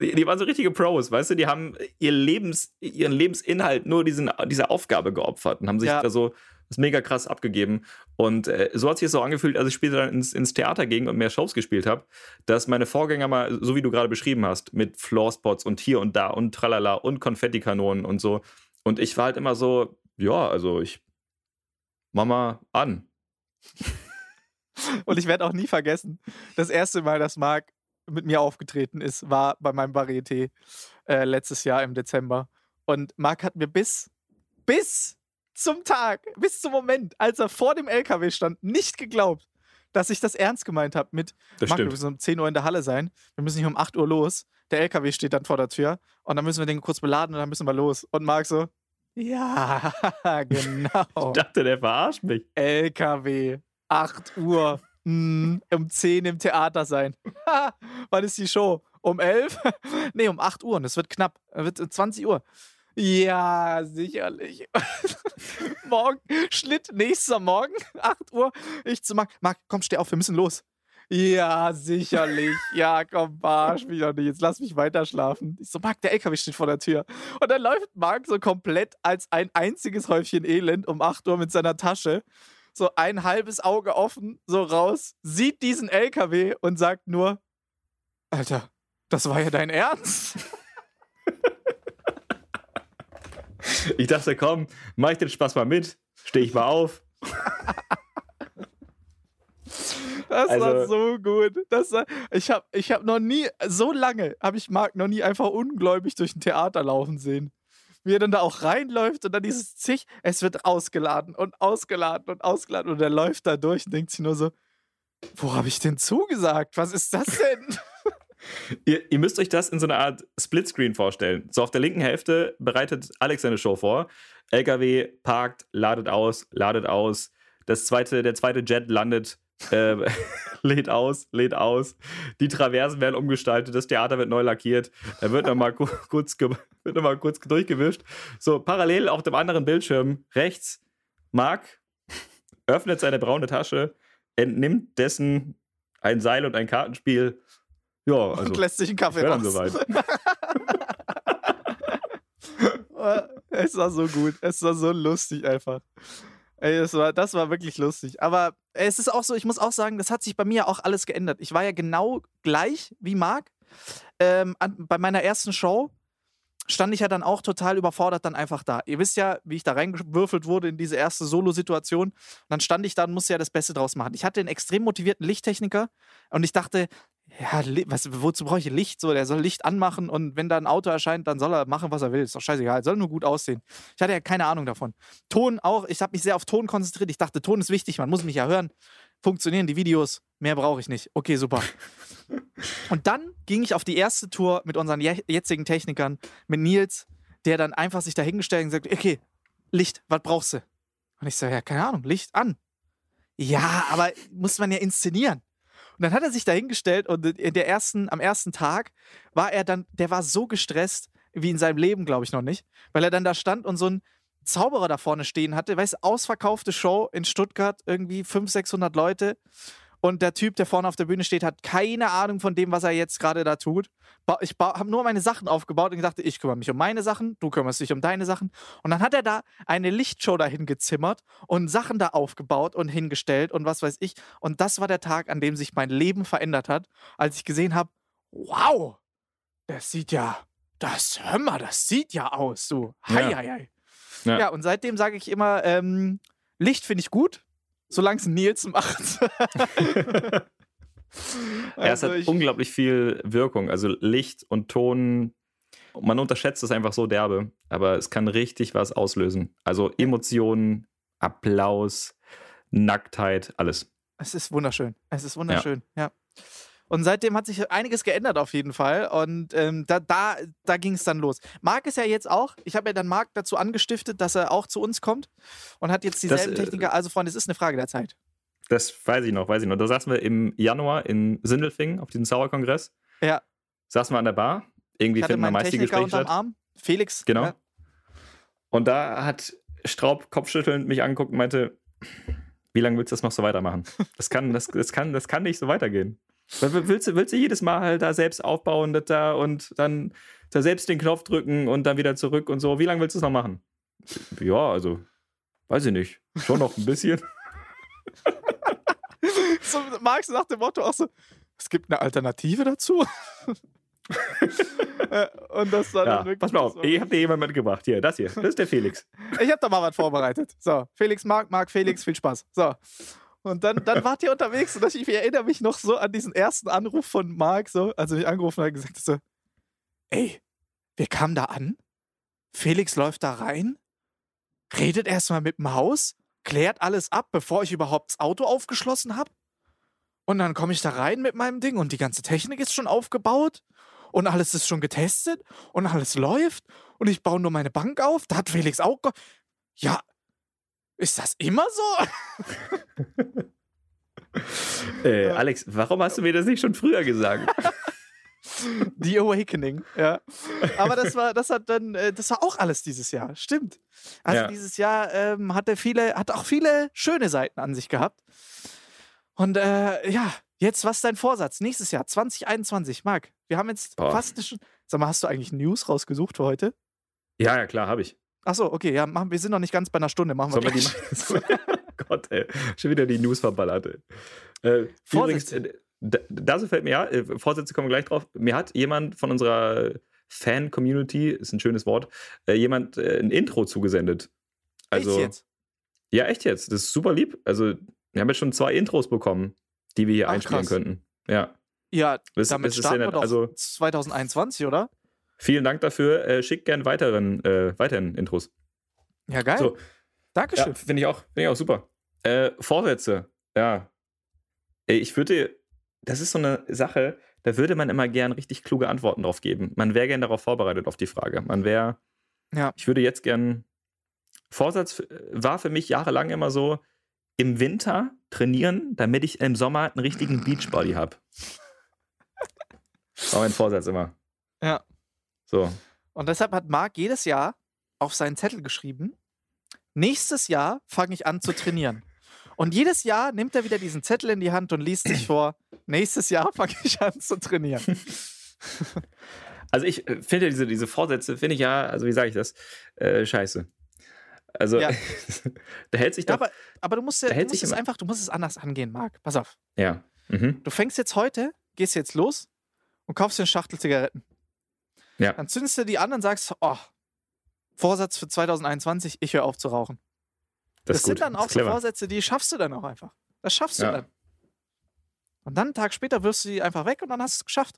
Die, die waren so richtige Pros, weißt du? Die haben ihr Lebens, ihren Lebensinhalt nur diesen, dieser Aufgabe geopfert und haben sich Ja. da so ist mega krass abgegeben. Und äh, so hat sich das so angefühlt, als ich später dann ins, ins Theater ging und mehr Shows gespielt habe, dass meine Vorgänger mal, so wie du gerade beschrieben hast, mit Floorspots und hier und da und tralala und Konfettikanonen und so. Und ich war halt immer so, ja, also ich mach mal an. Und ich werde auch nie vergessen, das erste Mal, dass Marc mit mir aufgetreten ist, war bei meinem Varieté äh, letztes Jahr im Dezember. Und Marc hat mir bis, bis zum Tag, bis zum Moment, als er vor dem LKW stand, nicht geglaubt, dass ich das ernst gemeint habe mit, Das Marc, wir müssen um 10 Uhr in der Halle sein, wir müssen nicht um 8 Uhr los, der LKW steht dann vor der Tür und dann müssen wir den kurz beladen und dann müssen wir los. Und Marc so, ja, genau. Ich dachte, der verarscht mich. LKW, 8 Uhr, mm, um 10 im Theater sein. Wann ist die Show? Um 11? nee, um 8 Uhr und es wird knapp. Es wird 20 Uhr. Ja, sicherlich. Morgen, Schnitt, nächster Morgen, 8 Uhr. Ich zu Marc, Marc, komm, steh auf, wir müssen los. Ja, sicherlich. Ja, komm, barsch mich doch nicht. Jetzt lass mich weiter schlafen. Ich so, Marc, der LKW steht vor der Tür. Und dann läuft Marc so komplett als ein einziges Häufchen Elend um 8 Uhr mit seiner Tasche, so ein halbes Auge offen, so raus, sieht diesen LKW und sagt nur: Alter, das war ja dein Ernst? Ich dachte, komm, mach ich den Spaß mal mit. Stehe ich mal auf. Das war Also- so gut. Das war, ich habe ich hab noch nie, so lange habe ich Marc noch nie einfach ungläubig durch ein Theater laufen sehen. Wie er dann da auch reinläuft und dann dieses Zig, es wird ausgeladen und ausgeladen und ausgeladen und er läuft da durch und denkt sich nur so, wo habe ich denn zugesagt? Was ist das denn? Ihr, ihr müsst euch das in so einer Art Splitscreen vorstellen. So auf der linken Hälfte bereitet Alex seine Show vor. LKW parkt, ladet aus, ladet aus. Das zweite, der zweite Jet landet, äh, lädt aus, lädt aus. Die Traversen werden umgestaltet, das Theater wird neu lackiert. Da wird nochmal ku kurz, noch kurz durchgewischt. So, parallel auf dem anderen Bildschirm rechts, Marc öffnet seine braune Tasche, entnimmt dessen ein Seil und ein Kartenspiel. Ja, also. und lässt sich einen Kaffee raus. soweit. es war so gut. Es war so lustig einfach. Ey, das war, das war wirklich lustig. Aber es ist auch so, ich muss auch sagen, das hat sich bei mir auch alles geändert. Ich war ja genau gleich wie Marc. Ähm, an, bei meiner ersten Show stand ich ja dann auch total überfordert dann einfach da. Ihr wisst ja, wie ich da reingewürfelt wurde in diese erste Solo-Situation. Und dann stand ich da und musste ja das Beste draus machen. Ich hatte einen extrem motivierten Lichttechniker und ich dachte, ja, was, wozu brauche ich Licht? So, der soll Licht anmachen und wenn da ein Auto erscheint, dann soll er machen, was er will. Ist doch scheißegal, soll nur gut aussehen. Ich hatte ja keine Ahnung davon. Ton auch, ich habe mich sehr auf Ton konzentriert. Ich dachte, Ton ist wichtig, man muss mich ja hören. Funktionieren die Videos, mehr brauche ich nicht. Okay, super. Und dann ging ich auf die erste Tour mit unseren je- jetzigen Technikern, mit Nils, der dann einfach sich dahingestellt und gesagt, okay, Licht, was brauchst du? Und ich so, ja, keine Ahnung, Licht an. Ja, aber muss man ja inszenieren. Und dann hat er sich dahingestellt und in der ersten, am ersten Tag war er dann, der war so gestresst wie in seinem Leben, glaube ich, noch nicht, weil er dann da stand und so ein Zauberer da vorne stehen hatte, weißt ausverkaufte Show in Stuttgart, irgendwie 500, 600 Leute. Und der Typ, der vorne auf der Bühne steht, hat keine Ahnung von dem, was er jetzt gerade da tut. Ich habe nur meine Sachen aufgebaut und dachte, ich kümmere mich um meine Sachen, du kümmerst dich um deine Sachen. Und dann hat er da eine Lichtshow dahin gezimmert und Sachen da aufgebaut und hingestellt und was weiß ich. Und das war der Tag, an dem sich mein Leben verändert hat, als ich gesehen habe, wow, das sieht ja, das, hör mal, das sieht ja aus, so. Hei, Ja. hei, hei. Ja. Ja. und seitdem sage ich immer, ähm, Licht finde ich gut, solange es Nils macht. ja, es Also hat ich- unglaublich viel Wirkung. Also Licht und Ton, man unterschätzt es einfach so derbe, aber es kann richtig was auslösen. Also Emotionen, Applaus, Nacktheit, alles. Es ist wunderschön. Es ist wunderschön, ja. Und seitdem hat sich einiges geändert auf jeden Fall. Und ähm, da, da, da ging es dann los. Marc ist ja jetzt auch, ich habe ja dann Marc dazu angestiftet, dass er auch zu uns kommt und hat jetzt dieselben Das, äh, Techniker. Also, Freunde, es ist eine Frage der Zeit. Das weiß ich noch, weiß ich noch. Da saßen wir im Januar in Sindelfingen auf diesem Sauerkongress. Ja. Saßen wir an der Bar. Irgendwie finden wir meist die Gespräche statt. Arm. Felix. Genau. Ja. Und da hat Straub kopfschüttelnd mich angeguckt und meinte, wie lange willst du das noch so weitermachen? Das kann, das, das kann, das kann nicht so weitergehen. Willst du, willst du jedes Mal halt da selbst aufbauen das da und dann da selbst den Knopf drücken und dann wieder zurück und so? Wie lange willst du es noch machen? Ja, also, weiß ich nicht. Schon noch ein bisschen. So, Marc nach dem Motto auch so: Es gibt eine Alternative dazu. Äh, und das war Ja, dann wirklich pass mal auf, so. ich habe dir jemand mitgebracht. Hier, das hier. Das ist der Felix. Ich habe da mal was vorbereitet. So, Felix Marc, Marc Felix, viel Spaß. So. Und dann, dann wart ihr unterwegs und ich erinnere mich noch so an diesen ersten Anruf von Marc, so, als er mich angerufen hat und gesagt so, ey, wir kamen da an, Felix läuft da rein, redet erstmal mit dem Haus, klärt alles ab, bevor ich überhaupt das Auto aufgeschlossen habe. Und dann komme ich da rein mit meinem Ding und die ganze Technik ist schon aufgebaut und alles ist schon getestet und alles läuft und ich baue nur meine Bank auf. Da hat Felix auch. Ja, ist das immer so? Äh, Alex, warum hast du mir das nicht schon früher gesagt? The Awakening, ja. Aber das war, das hat dann, äh, das war auch alles dieses Jahr, stimmt. Also Ja. dieses Jahr ähm, hat er viele, hat auch viele schöne Seiten an sich gehabt. Und äh, ja, jetzt, was ist dein Vorsatz? Nächstes Jahr, 2021, Marc. Wir haben jetzt Boah. fast eine Stunde. Sag mal, hast du eigentlich News rausgesucht für heute? Ja, ja, klar, habe ich. Achso, okay, ja, machen, wir sind noch nicht ganz bei einer Stunde. Machen wir Sollen wir die. Gott, ey. Schon wieder die News verballert, ey. Äh, übrigens, Vorsätze. äh, dazu fällt mir ja, äh, Vorsätze kommen gleich drauf. Mir hat jemand von unserer Fan-Community, ist ein schönes Wort, äh, jemand äh, ein Intro zugesendet. Also, Echt jetzt? ja, echt jetzt. Das ist super lieb. Also, wir haben jetzt schon zwei Intros bekommen, die wir hier Ach, einspielen krass. könnten. Ja. Ja, Das, damit das starten sehr wir doch Also, 2021, oder? Vielen Dank dafür. Äh, schickt gern weiteren, äh, weiteren Intros. Ja, geil. So, Dankeschön. Ja, finde ich auch, finde ich auch super. Äh, Vorsätze, ja. Ey, Ich würde, das ist so eine Sache, da würde man immer gern richtig kluge Antworten drauf geben. Man wäre gern darauf vorbereitet auf die Frage. Man wäre, Ja. ich würde jetzt gern, Vorsatz äh, war für mich jahrelang immer so, im Winter trainieren, damit ich im Sommer einen richtigen Beachbody habe. War mein Vorsatz immer. Ja. So. Und deshalb hat Marc jedes Jahr auf seinen Zettel geschrieben, nächstes Jahr fange ich an zu trainieren. Und jedes Jahr nimmt er wieder diesen Zettel in die Hand und liest sich vor, nächstes Jahr fange ich an zu trainieren. Also ich äh, finde diese, diese Vorsätze, finde ich ja, also wie sage ich das, äh, scheiße. Also, Ja. der hält sich Ja, doch. aber, aber du musst, ja, Da du musst es einfach, du musst es anders angehen, Marc. Pass auf. Ja. Mhm. Du fängst jetzt heute, gehst jetzt los und kaufst dir eine Schachtel Zigaretten. Ja. Dann zündest du die an und sagst, oh, Vorsatz für 2021, ich höre auf zu rauchen. Das, Das, sind dann das auch so. Vorsätze, die schaffst du dann auch einfach. Das schaffst du Ja. dann. Und dann einen Tag später wirfst du die einfach weg und dann hast du es geschafft.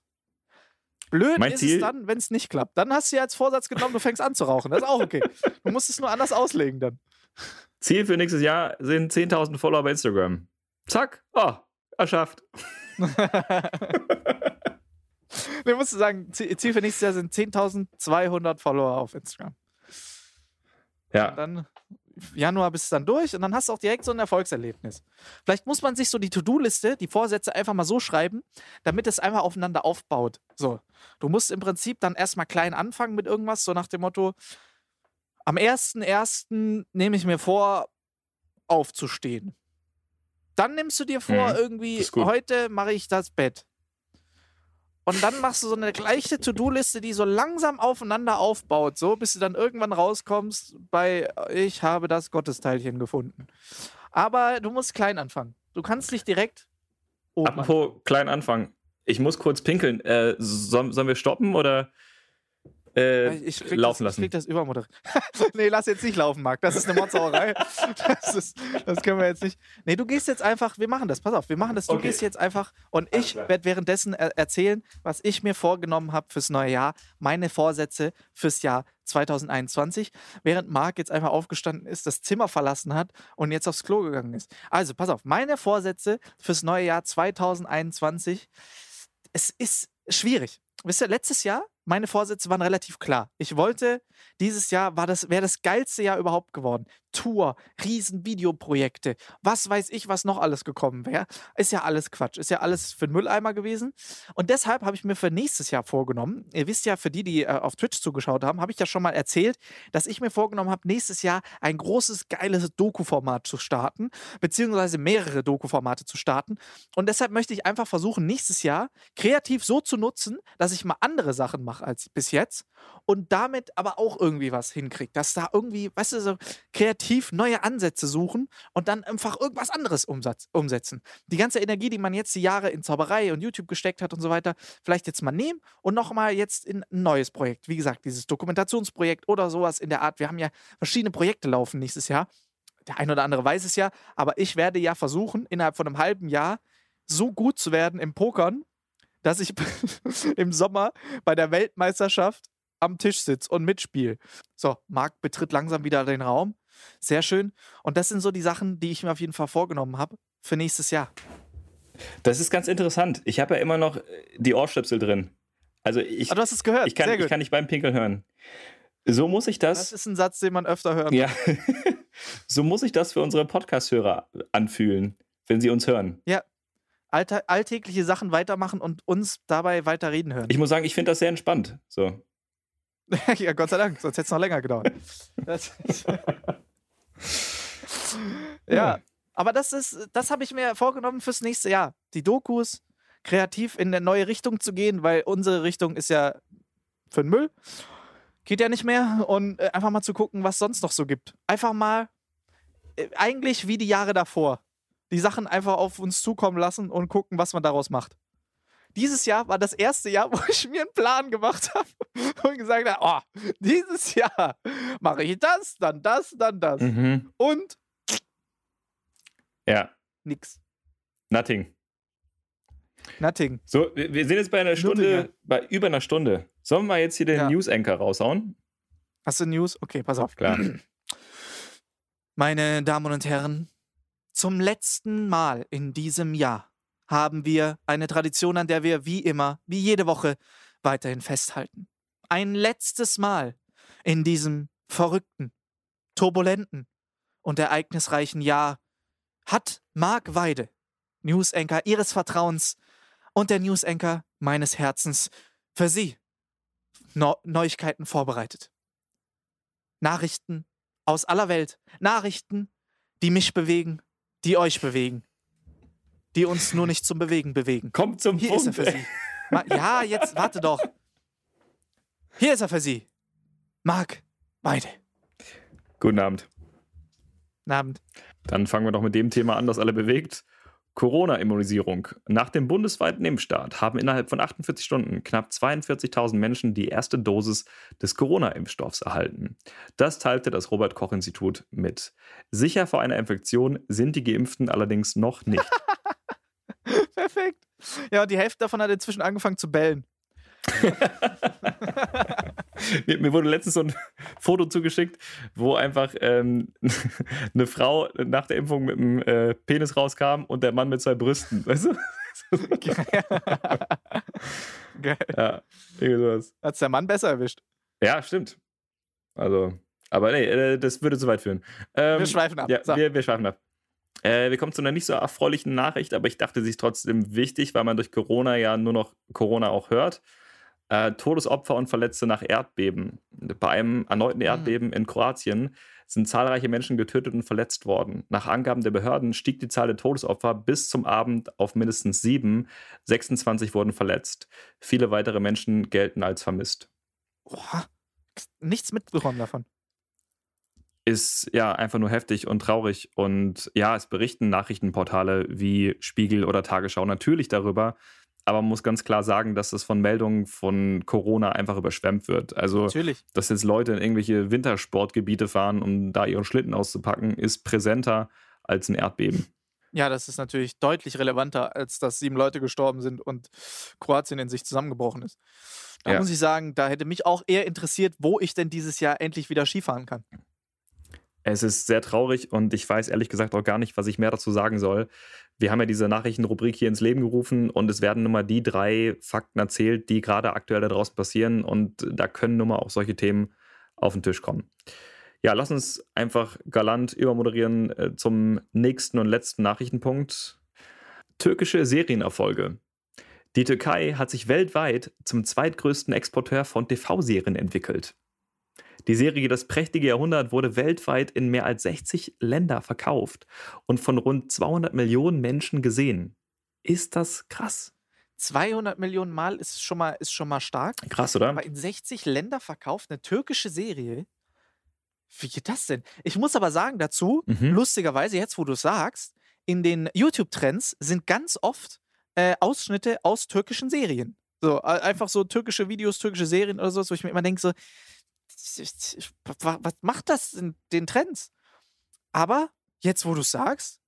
Blöd Mein ist Ziel- es dann, wenn es nicht klappt. Dann hast du ja als Vorsatz genommen, du fängst an zu rauchen. Das ist auch okay. Du musst es nur anders auslegen dann. Ziel für nächstes Jahr sind 10.000 Follower bei Instagram. Zack. Oh, erschafft. Du musst sagen, Ziel für nächstes Jahr sind 10.200 Follower auf Instagram. Ja. Und dann Januar bist du dann durch und dann hast du auch direkt so ein Erfolgserlebnis. Vielleicht muss man sich so die To-Do-Liste, die Vorsätze einfach mal so schreiben, damit es einfach aufeinander aufbaut. So, du musst im Prinzip dann erstmal klein anfangen mit irgendwas, so nach dem Motto, am 1.1. nehme ich mir vor, aufzustehen. Dann nimmst du dir vor, Mhm, irgendwie, heute mache ich das Bett. Und dann machst du so eine gleiche To-Do-Liste, die so langsam aufeinander aufbaut, so bis du dann irgendwann rauskommst bei ich habe das Gottesteilchen gefunden. Aber du musst klein anfangen. Du kannst nicht direkt anfangen. Apropos klein Anfang. Ich muss kurz pinkeln. Äh, sollen, sollen wir stoppen oder äh, ich krieg laufen das, lassen? Ich krieg das übermoderiert. nee, lass jetzt nicht laufen, Marc. Das ist eine Mordsauerei. das, ist, das können wir jetzt nicht. Nee, du gehst jetzt einfach, wir machen das, pass auf, wir machen das. Du Okay. gehst jetzt einfach und ich werde währenddessen er erzählen, was ich mir vorgenommen habe fürs neue Jahr, meine Vorsätze fürs Jahr 2021, während Marc jetzt einfach aufgestanden ist, das Zimmer verlassen hat und jetzt aufs Klo gegangen ist. Also, pass auf, meine Vorsätze fürs neue Jahr 2021. Es ist schwierig. Wisst ihr, letztes Jahr, meine Vorsätze waren relativ klar. Ich wollte, dieses Jahr war das, wäre das geilste Jahr überhaupt geworden. Tour, riesen Videoprojekte, was weiß ich, was noch alles gekommen wäre. Ist ja alles Quatsch, ist ja alles für den Mülleimer gewesen. Und deshalb habe ich mir für nächstes Jahr vorgenommen, ihr wisst ja, für die, die äh, auf Twitch zugeschaut haben, habe ich ja schon mal erzählt, dass ich mir vorgenommen habe, nächstes Jahr ein großes, geiles Doku-Format zu starten, beziehungsweise mehrere Doku-Formate zu starten. Und deshalb möchte ich einfach versuchen, nächstes Jahr kreativ so zu nutzen, dass ich mal andere Sachen mache als bis jetzt und damit aber auch irgendwie was hinkriege. Dass da irgendwie, weißt du, so kreativ neue Ansätze suchen und dann einfach irgendwas anderes umsatz, umsetzen. Die ganze Energie, die man jetzt die Jahre in Zauberei und YouTube gesteckt hat und so weiter, vielleicht jetzt mal nehmen und nochmal jetzt in ein neues Projekt. Wie gesagt, dieses Dokumentationsprojekt oder sowas in der Art. Wir haben ja verschiedene Projekte laufen nächstes Jahr. Der ein oder andere weiß es ja, aber ich werde ja versuchen, innerhalb von einem halben Jahr so gut zu werden im Pokern, dass ich im Sommer bei der Weltmeisterschaft am Tisch sitze und mitspiele. So, Marc betritt langsam wieder den Raum. Sehr schön. Und das sind so die Sachen, die ich mir auf jeden Fall vorgenommen habe für nächstes Jahr. Das ist ganz interessant. Ich habe ja immer noch äh, die Ohrstöpsel drin. Also ich, Ah, du hast es gehört. ich, kann, ich kann nicht beim Pinkeln hören. So muss ich das das. ist ein Satz, den man öfter hört. ja. so muss ich das für unsere Podcast-Hörer anfühlen, wenn sie uns hören. Allta alltägliche Sachen weitermachen und uns dabei weiter reden hören. Ich muss sagen, ich finde das sehr entspannt. So. ja, Gott sei Dank, sonst hätte es noch länger gedauert. Ja. aber das ist, das habe ich mir vorgenommen fürs nächste Jahr. Die Dokus, kreativ in eine neue Richtung zu gehen, weil unsere Richtung ist ja für den Müll. Geht ja nicht mehr. Und äh, einfach mal zu gucken, was sonst noch so gibt. Einfach mal, äh, eigentlich wie die Jahre davor. Die Sachen einfach auf uns zukommen lassen und gucken, was man daraus macht. Dieses Jahr war das erste Jahr, wo ich mir einen Plan gemacht habe und gesagt habe, oh, dieses Jahr mache ich das, dann das, dann das. Mhm. Und Ja, nix. nothing. Nothing. So, wir, sind jetzt bei einer Stunde, bei über einer Stunde. Sollen wir jetzt hier den Ja. News-Anchor raushauen? Hast du News? Okay, pass auf. Klar. Meine Damen und Herren, zum letzten Mal in diesem Jahr haben wir eine Tradition, an der wir wie immer, wie jede Woche, weiterhin festhalten. Ein letztes Mal in diesem verrückten, turbulenten und ereignisreichen Jahr hat Marc Weide, News-Anchor Ihres Vertrauens und der News-Anchor meines Herzens, für Sie Neu Neuigkeiten vorbereitet. Nachrichten aus aller Welt. Nachrichten, die mich bewegen, die euch bewegen. Die uns nur nicht zum Bewegen bewegen. Kommt zum Hier ist er Punkt. für Sie. Ja, jetzt warte doch. Hier ist er für Sie. Marc Weide. Guten Abend. Guten Abend. Dann fangen wir doch mit dem Thema an, das alle bewegt. Corona-Immunisierung. Nach dem bundesweiten Impfstart haben innerhalb von 48 Stunden knapp 42.000 Menschen die erste Dosis des Corona-Impfstoffs erhalten. Das teilte das Robert-Koch-Institut mit. Sicher vor einer Infektion sind die Geimpften allerdings noch nicht. Perfekt. Ja, und die Hälfte davon hat inzwischen angefangen zu bellen. mir, mir wurde letztens so ein Foto zugeschickt, wo einfach ähm, eine Frau nach der Impfung mit dem äh, Penis rauskam und der Mann mit zwei Brüsten. Weißt du? Geil. ja, irgendwie sowas. Hat's der Mann besser erwischt. Ja, stimmt. Also, aber nee, äh, das würde zu weit führen. Ähm, Wir schweifen ab. Ja, So. wir, wir schweifen ab. Äh, wir kommen zu einer nicht so erfreulichen Nachricht, aber ich dachte, sie ist trotzdem wichtig, weil man durch Corona ja nur noch Corona auch hört. Äh, Todesopfer und Verletzte nach Erdbeben. Bei einem erneuten Erdbeben in Kroatien sind zahlreiche Menschen getötet und verletzt worden. Nach Angaben der Behörden stieg die Zahl der Todesopfer bis zum Abend auf mindestens sieben. 26 wurden verletzt. Viele weitere Menschen gelten als vermisst. Boah, nichts mitbekommen davon. ist ja einfach nur heftig und traurig. Und ja, es berichten Nachrichtenportale wie Spiegel oder Tagesschau natürlich darüber. Aber man muss ganz klar sagen, dass es von Meldungen von Corona einfach überschwemmt wird. Also, Natürlich. dass jetzt Leute in irgendwelche Wintersportgebiete fahren, um da ihren Schlitten auszupacken, ist präsenter als ein Erdbeben. Ja, das ist natürlich deutlich relevanter, als dass sieben Leute gestorben sind und Kroatien in sich zusammengebrochen ist. Da Ja. muss ich sagen, da hätte mich auch eher interessiert, wo ich denn dieses Jahr endlich wieder Skifahren kann. Es ist sehr traurig und ich weiß ehrlich gesagt auch gar nicht, was ich mehr dazu sagen soll. Wir haben ja diese Nachrichtenrubrik hier ins Leben gerufen und es werden nun mal die drei Fakten erzählt, die gerade aktuell da draußen passieren und da können nun mal auch solche Themen auf den Tisch kommen. Ja, lass uns einfach galant übermoderieren äh, zum nächsten und letzten Nachrichtenpunkt. Türkische Serienerfolge. Die Türkei hat sich weltweit zum zweitgrößten Exporteur von TV-Serien entwickelt. Die Serie Das prächtige Jahrhundert wurde weltweit in mehr als 60 Länder verkauft und von rund 200 Millionen Menschen gesehen. Ist das krass? 200 Millionen Mal ist schon mal, ist schon mal stark. Krass, oder? Aber in 60 Länder verkauft eine türkische Serie. Wie geht das denn? Ich muss aber sagen dazu, Mhm. lustigerweise, jetzt wo du es sagst, in den YouTube-Trends sind ganz oft äh, Ausschnitte aus türkischen Serien. So, einfach so türkische Videos, türkische Serien oder so, wo ich mir immer denke, so, wa- was macht das in den Trends? Aber jetzt, wo du es sagst,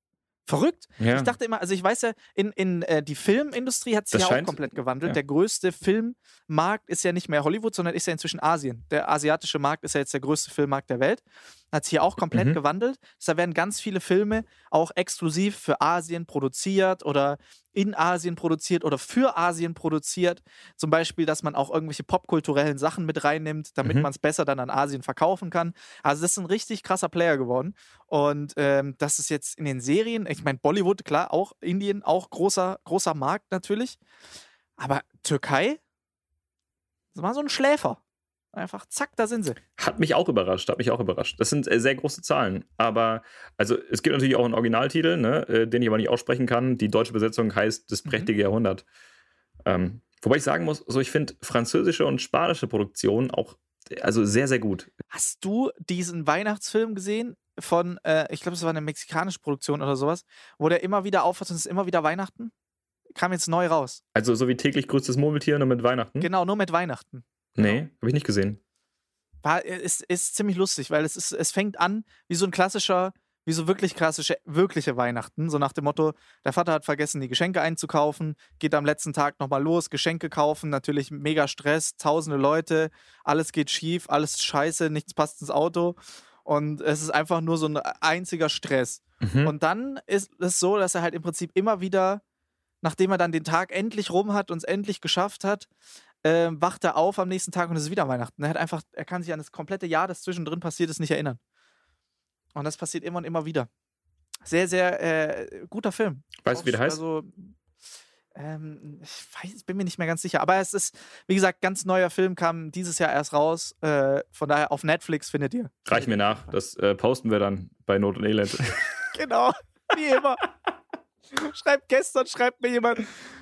verrückt. Ja. Ich dachte immer, also ich weiß ja, in, in äh, die Filmindustrie hat sich Das ja auch scheint- komplett gewandelt. ja. Der größte Filmmarkt ist ja nicht mehr Hollywood, sondern ist ja inzwischen Asien. Der asiatische Markt ist ja jetzt der größte Filmmarkt der Welt. Hat sich hier auch komplett Mhm. gewandelt. Da werden ganz viele Filme auch exklusiv für Asien produziert oder in Asien produziert oder für Asien produziert. Zum Beispiel, dass man auch irgendwelche popkulturellen Sachen mit reinnimmt, damit Mhm. man es besser dann an Asien verkaufen kann. Also das ist ein richtig krasser Player geworden. Und ähm, das ist jetzt in den Serien, ich meine, Bollywood, klar, auch Indien, auch großer, großer Markt natürlich. Aber Türkei, das war so ein Schläfer. Einfach zack, da sind sie. Hat mich auch überrascht, hat mich auch überrascht. Das sind äh, sehr große Zahlen. Aber, also es gibt natürlich auch einen Originaltitel, ne, äh, den ich aber nicht aussprechen kann. Die deutsche Besetzung heißt Das Mhm. prächtige Jahrhundert. Ähm, wobei ich sagen muss, so ich finde französische und spanische Produktionen auch äh, also sehr, sehr gut. Hast du diesen Weihnachtsfilm gesehen von, äh, ich glaube, es war eine mexikanische Produktion oder sowas, wo der immer wieder aufhört und es ist immer wieder Weihnachten? Kam jetzt neu raus. Also so wie täglich grüßt das Murmeltier nur mit Weihnachten. Genau, nur mit Weihnachten. Nee, habe ich nicht gesehen. War, äh, ist, ist ziemlich lustig, weil es, ist, es fängt an wie so ein klassischer, wie so wirklich klassische, wirkliche Weihnachten. So nach dem Motto, der Vater hat vergessen, die Geschenke einzukaufen, geht am letzten Tag nochmal los, Geschenke kaufen, natürlich mega Stress, tausende Leute, alles geht schief, alles scheiße, nichts passt ins Auto. Und es ist einfach nur so ein einziger Stress. Mhm. Und dann ist es so, dass er halt im Prinzip immer wieder, nachdem er dann den Tag endlich rum hat und es endlich geschafft hat, äh, wacht er auf am nächsten Tag und es ist wieder Weihnachten. Er hat einfach, er kann sich an das komplette Jahr, das zwischendrin passiert ist, nicht erinnern. Und das passiert immer und immer wieder. Sehr, sehr äh, guter Film. Weißt du, wie der heißt? Also, ähm, ich weiß, bin mir nicht mehr ganz sicher. Aber es ist, wie gesagt, ganz neuer Film, kam dieses Jahr erst raus. Äh, von daher auf Netflix findet ihr. Reich mir nach. Das äh, posten wir dann bei Not und Elend. Genau, wie immer. schreibt gestern, schreibt mir jemand,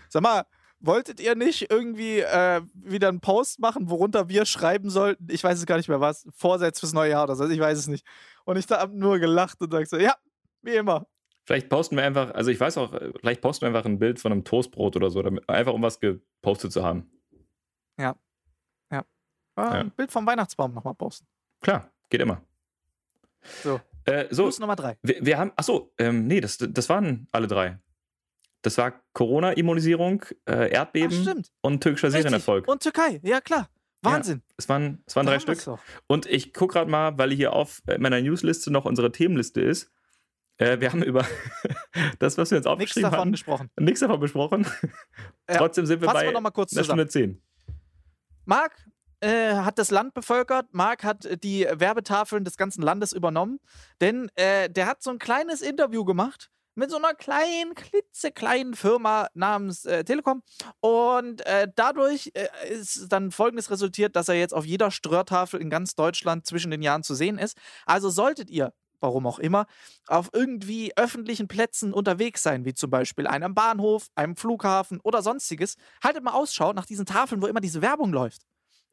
sag mal, wolltet ihr nicht irgendwie äh, wieder einen Post machen, worunter wir schreiben sollten? Ich weiß es gar nicht mehr was. Vorsätze fürs neue Jahr oder so. Ich weiß es nicht. Und ich da hab nur gelacht und sag so, ja, wie immer. Vielleicht posten wir einfach, also ich weiß auch, äh, vielleicht posten wir einfach ein Bild von einem Toastbrot oder so, damit, einfach um was gepostet zu haben. Äh, Ja. Ein Bild vom Weihnachtsbaum nochmal posten. Klar, geht immer. So. Äh, so, Plus Nummer drei. wir, wir haben, achso, ähm, nee, das, das waren alle drei. Das war Corona-Immunisierung, äh, Ach, Erdbeben stimmt. und türkischer. Serienerfolg. Und Türkei, ja klar. Wahnsinn. Es waren, es waren Da drei Stück. Und ich gucke gerade mal, weil hier auf meiner Newsliste noch unsere Themenliste ist. Äh, wir haben über das, was wir uns Nichts aufgeschrieben davon haben, gesprochen. nichts davon besprochen. Ja, Trotzdem sind wir Fassen bei wir nochmal kurz einer zusammen. Stunde zehn. Marc äh, hat das Land bevölkert. Marc hat äh, die Werbetafeln des ganzen Landes übernommen. Denn äh, der hat so ein kleines Interview gemacht mit so einer kleinen, klitzekleinen Firma namens äh, Telekom. Und äh, dadurch äh, ist dann folgendes resultiert, dass er jetzt auf jeder Ströhrtafel in ganz Deutschland zwischen den Jahren zu sehen ist. Also solltet ihr, warum auch immer, auf irgendwie öffentlichen Plätzen unterwegs sein, wie zum Beispiel einem Bahnhof, einem Flughafen oder sonstiges, haltet mal Ausschau nach diesen Tafeln, wo immer diese Werbung läuft.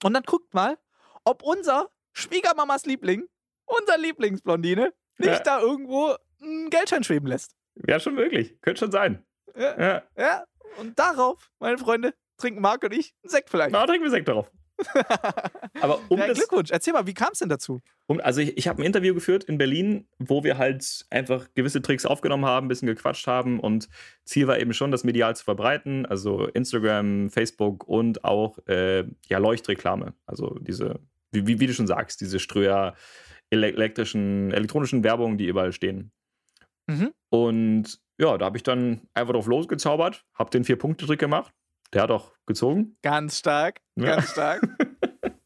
Und dann guckt mal, ob unser Schwiegermamas Liebling, unser Lieblingsblondine, nicht Ja. da irgendwo einen Geldschein schweben lässt. Ja, schon möglich. Könnte schon sein. Ja, Ja. ja. Und darauf, meine Freunde, trinken Marc und ich einen Sekt vielleicht. Na, trinken wir Sekt darauf. Aber um ja, das, Glückwunsch. Erzähl mal, wie kam es denn dazu? um, also ich, ich habe ein Interview geführt in Berlin, wo wir halt einfach gewisse Tricks aufgenommen haben, ein bisschen gequatscht haben und Ziel war eben schon, das medial zu verbreiten, also Instagram, Facebook und auch äh, ja, Leuchtreklame, also diese, wie, wie, wie du schon sagst, diese Ströer ele elektrischen, elektronischen Werbungen, die überall stehen. Mhm. Und ja, da habe ich dann einfach drauf losgezaubert, habe den Vier-Punkte-Trick gemacht. Der hat auch gezogen. Ganz stark, Ja. ganz stark.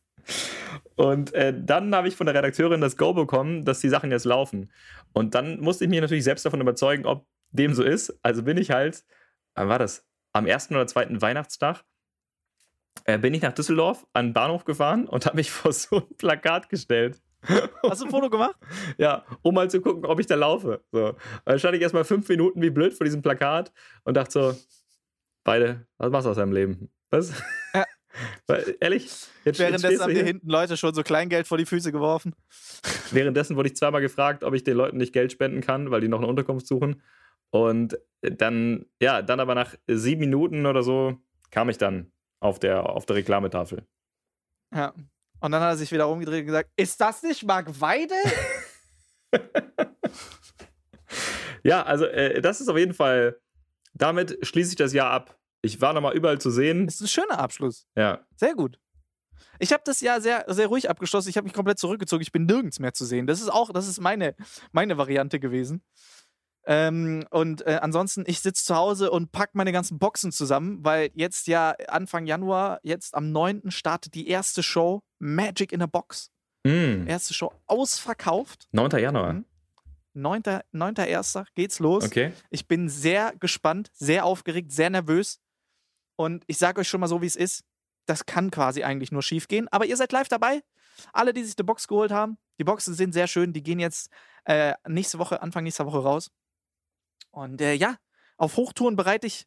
Und äh, dann habe ich von der Redakteurin das Go bekommen, dass die Sachen jetzt laufen. Und dann musste ich mich natürlich selbst davon überzeugen, ob dem so ist. Also bin ich halt, wann war das? Am ersten oder zweiten Weihnachtstag äh, bin ich nach Düsseldorf an den Bahnhof gefahren und habe mich vor so ein Plakat gestellt. Hast du ein Foto gemacht? Ja, um mal zu gucken, ob ich da laufe. So. Dann stand ich erstmal fünf Minuten wie blöd vor diesem Plakat und dachte so, beide, was machst du aus deinem Leben? Was? Ja. Weil, ehrlich, jetzt, Währenddessen haben dir hinten Leute schon so Kleingeld vor die Füße geworfen. Währenddessen wurde ich zweimal gefragt, ob ich den Leuten nicht Geld spenden kann, weil die noch eine Unterkunft suchen. Und dann, ja, dann aber nach sieben Minuten oder so kam ich dann auf der, auf der Reklametafel. Ja. Und dann hat er sich wieder umgedreht und gesagt: Ist das nicht Marc Weide? Ja, also äh, das ist auf jeden Fall, damit schließe ich das Jahr ab. Ich war nochmal überall zu sehen. ist ein schöner Abschluss. Ja, Sehr gut. Ich habe das Jahr sehr, sehr ruhig abgeschlossen. Ich habe mich komplett zurückgezogen. Ich bin nirgends mehr zu sehen. Das ist auch, das ist meine, meine Variante gewesen. Ähm, und äh, ansonsten, ich sitze zu Hause und pack meine ganzen Boxen zusammen, weil jetzt ja Anfang Januar, jetzt am 9. startet die erste Show Magic in a Box. mm, Erste Show ausverkauft. 9. Januar. Mhm. 9. 9.1. geht's los. Okay. Ich bin sehr gespannt, sehr aufgeregt, sehr nervös. Und ich sage euch schon mal so, wie es ist. Das kann quasi eigentlich nur schief gehen. Aber ihr seid live dabei. Alle, die sich die Box geholt haben. Die Boxen sind sehr schön. Die gehen jetzt äh, nächste Woche, Anfang nächster Woche raus. Und äh, ja, auf Hochtouren bereite ich.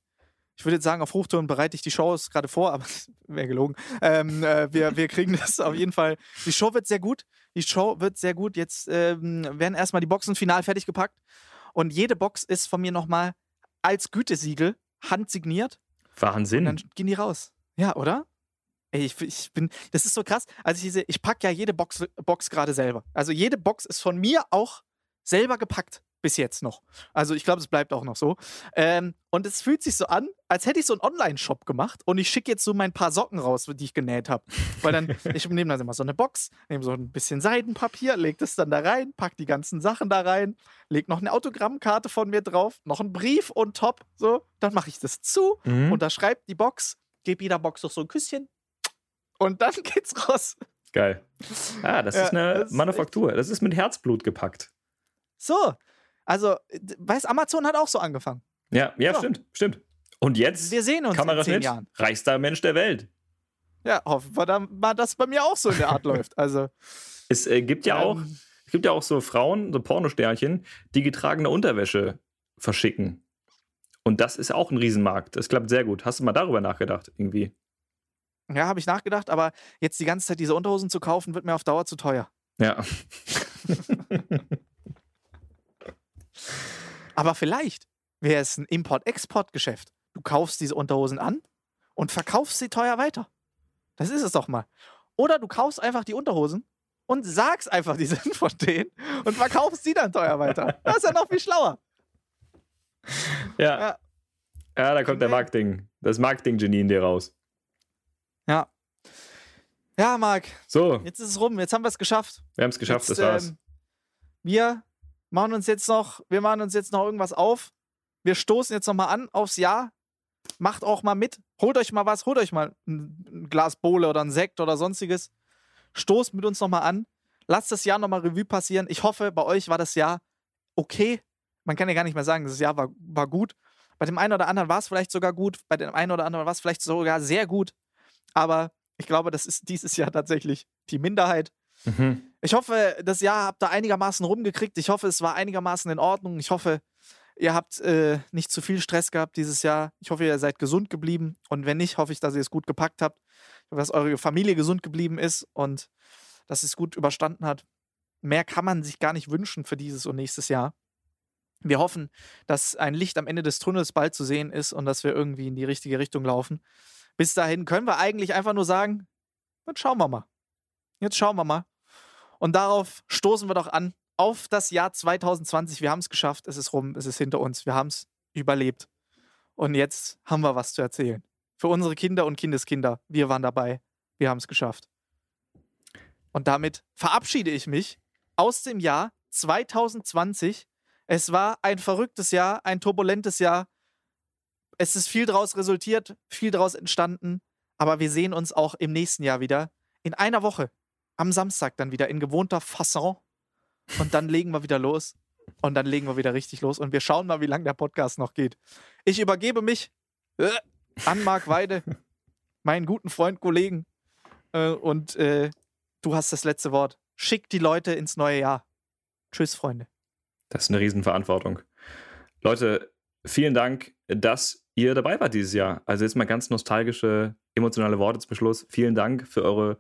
Ich würde jetzt sagen, auf Hochtouren bereite ich die Shows gerade vor, aber wäre gelogen. Ähm, äh, wir, wir kriegen das auf jeden Fall. Die Show wird sehr gut. Die Show wird sehr gut. Jetzt ähm, werden erstmal die Boxen final fertig gepackt. Und jede Box ist von mir nochmal als Gütesiegel handsigniert. Und Wahnsinn. dann gehen die raus. Ja, oder? Ey, ich, ich bin, das ist so krass. Also ich, diese- ich packe ja jede Box, Box gerade selber. Also jede Box ist von mir auch selber gepackt. Bis jetzt noch. Also ich glaube, es bleibt auch noch so. Ähm, und es fühlt sich so an, als hätte ich so einen Online-Shop gemacht und ich schicke jetzt so mein paar Socken raus, die ich genäht habe. Weil dann, ich nehme dann immer so eine Box, nehme so ein bisschen Seidenpapier, leg das dann da rein, pack die ganzen Sachen da rein, leg noch eine Autogrammkarte von mir drauf, noch einen Brief und top, so. Dann mache ich das zu, Mhm. unterschreibt die Box, gebe jeder Box noch so ein Küsschen und dann geht's raus. Geil. Ah, das Ja, ist eine das Manufaktur. Das ist mit Herzblut gepackt. So, also, d- weiß, Amazon hat auch so angefangen. Ja, ja, Ja. stimmt, stimmt. Und jetzt, Wir sehen uns in zehn Kameraschnitt, Jahren. reichster Mensch der Welt. Ja, hoffen wir dann mal, dass bei mir auch so in der Art läuft. Also, Es äh, gibt ja auch, ähm, es gibt ja auch so Frauen, so Pornosternchen, die getragene Unterwäsche verschicken. Und das ist auch ein Riesenmarkt. Das klappt sehr gut. Hast du mal darüber nachgedacht, irgendwie? Ja, habe ich nachgedacht, aber jetzt die ganze Zeit diese Unterhosen zu kaufen, wird mir auf Dauer zu teuer. Ja. Aber vielleicht wäre es ein Import-Export-Geschäft. Du kaufst diese Unterhosen an und verkaufst sie teuer weiter. Das ist es doch mal. Oder du kaufst einfach die Unterhosen und sagst einfach, die sind von denen und verkaufst sie dann teuer weiter. Das ist ja noch viel schlauer. Ja. Ja. Ja, da kommt der Marketing, das Marketing-Genie in dir raus. Ja. Ja, Marc, So, jetzt ist es rum. Jetzt haben wir es geschafft. wir haben es geschafft, jetzt, das war's. ähm, wir machen uns jetzt noch, wir machen uns jetzt noch irgendwas auf. Wir stoßen jetzt noch mal an aufs Jahr. Macht auch mal mit. Holt euch mal was. Holt euch mal ein, Glas Bohle oder ein Sekt oder sonstiges. Stoßt mit uns noch mal an. Lasst das Jahr noch mal Revue passieren. Ich hoffe, bei euch war das Jahr okay. Man kann ja gar nicht mehr sagen, das Jahr war, war gut. Bei dem einen oder anderen war es vielleicht sogar gut. Bei dem einen oder anderen war es vielleicht sogar sehr gut. Aber ich glaube, das ist dieses Jahr tatsächlich die Minderheit. Mhm. Ich hoffe, das Jahr habt ihr einigermaßen rumgekriegt. Ich hoffe, es war einigermaßen in Ordnung. Ich hoffe, ihr habt äh, nicht zu viel Stress gehabt dieses Jahr. Ich hoffe, ihr seid gesund geblieben. Und wenn nicht, hoffe ich, dass ihr es gut gepackt habt. Hoffe, dass eure Familie gesund geblieben ist und dass es gut überstanden hat. Mehr kann man sich gar nicht wünschen für dieses und nächstes Jahr. Wir hoffen, dass ein Licht am Ende des Tunnels bald zu sehen ist und dass wir irgendwie in die richtige Richtung laufen. Bis dahin können wir eigentlich einfach nur sagen, jetzt schauen wir mal. Jetzt schauen wir mal. Und darauf stoßen wir doch an. Auf das Jahr 2020. Wir haben es geschafft. Es ist rum. Es ist hinter uns. Wir haben es überlebt. Und jetzt haben wir was zu erzählen. Für unsere Kinder und Kindeskinder. Wir waren dabei. Wir haben es geschafft. Und damit verabschiede ich mich aus dem Jahr 2020. Es war ein verrücktes Jahr, ein turbulentes Jahr. Es ist viel daraus resultiert, viel daraus entstanden. Aber wir sehen uns auch im nächsten Jahr wieder. In einer Woche. Am Samstag dann wieder in gewohnter Fasson. Und dann legen wir wieder los. Und dann legen wir wieder richtig los. Und wir schauen mal, wie lange der Podcast noch geht. Ich übergebe mich äh, an Marc Weide, meinen guten Freund, Kollegen. Äh, und äh, du hast das letzte Wort. Schick die Leute ins neue Jahr. Tschüss, Freunde. Das ist eine Riesenverantwortung. Leute, vielen Dank, dass ihr dabei wart dieses Jahr. Also jetzt mal ganz nostalgische, emotionale Worte zum Schluss. Vielen Dank für eure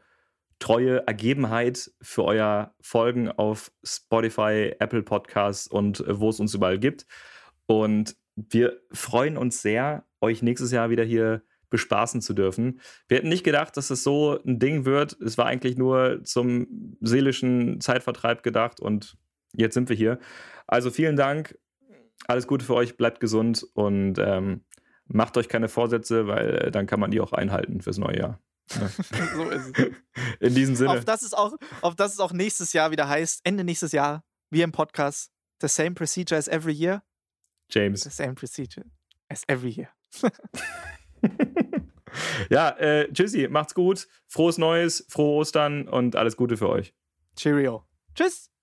treue Ergebenheit, für euer Folgen auf Spotify, Apple Podcasts und äh, wo es uns überall gibt. Und wir freuen uns sehr, euch nächstes Jahr wieder hier bespaßen zu dürfen. Wir hätten nicht gedacht, dass es so ein Ding wird. Es war eigentlich nur zum seelischen Zeitvertreib gedacht und jetzt sind wir hier. Also vielen Dank. Alles Gute für euch, bleibt gesund und ähm, macht euch keine Vorsätze, weil äh, dann kann man die auch einhalten fürs neue Jahr. Ja. so ist es. In diesem Sinne. Auf das, es auch, auf das es auch nächstes Jahr wieder heißt, Ende nächstes Jahr, wir im Podcast, the same procedure as every year, James. the same procedure as every year. ja, äh, tschüssi, macht's gut, frohes Neues, frohe Ostern und alles Gute für euch. Cheerio. Tschüss.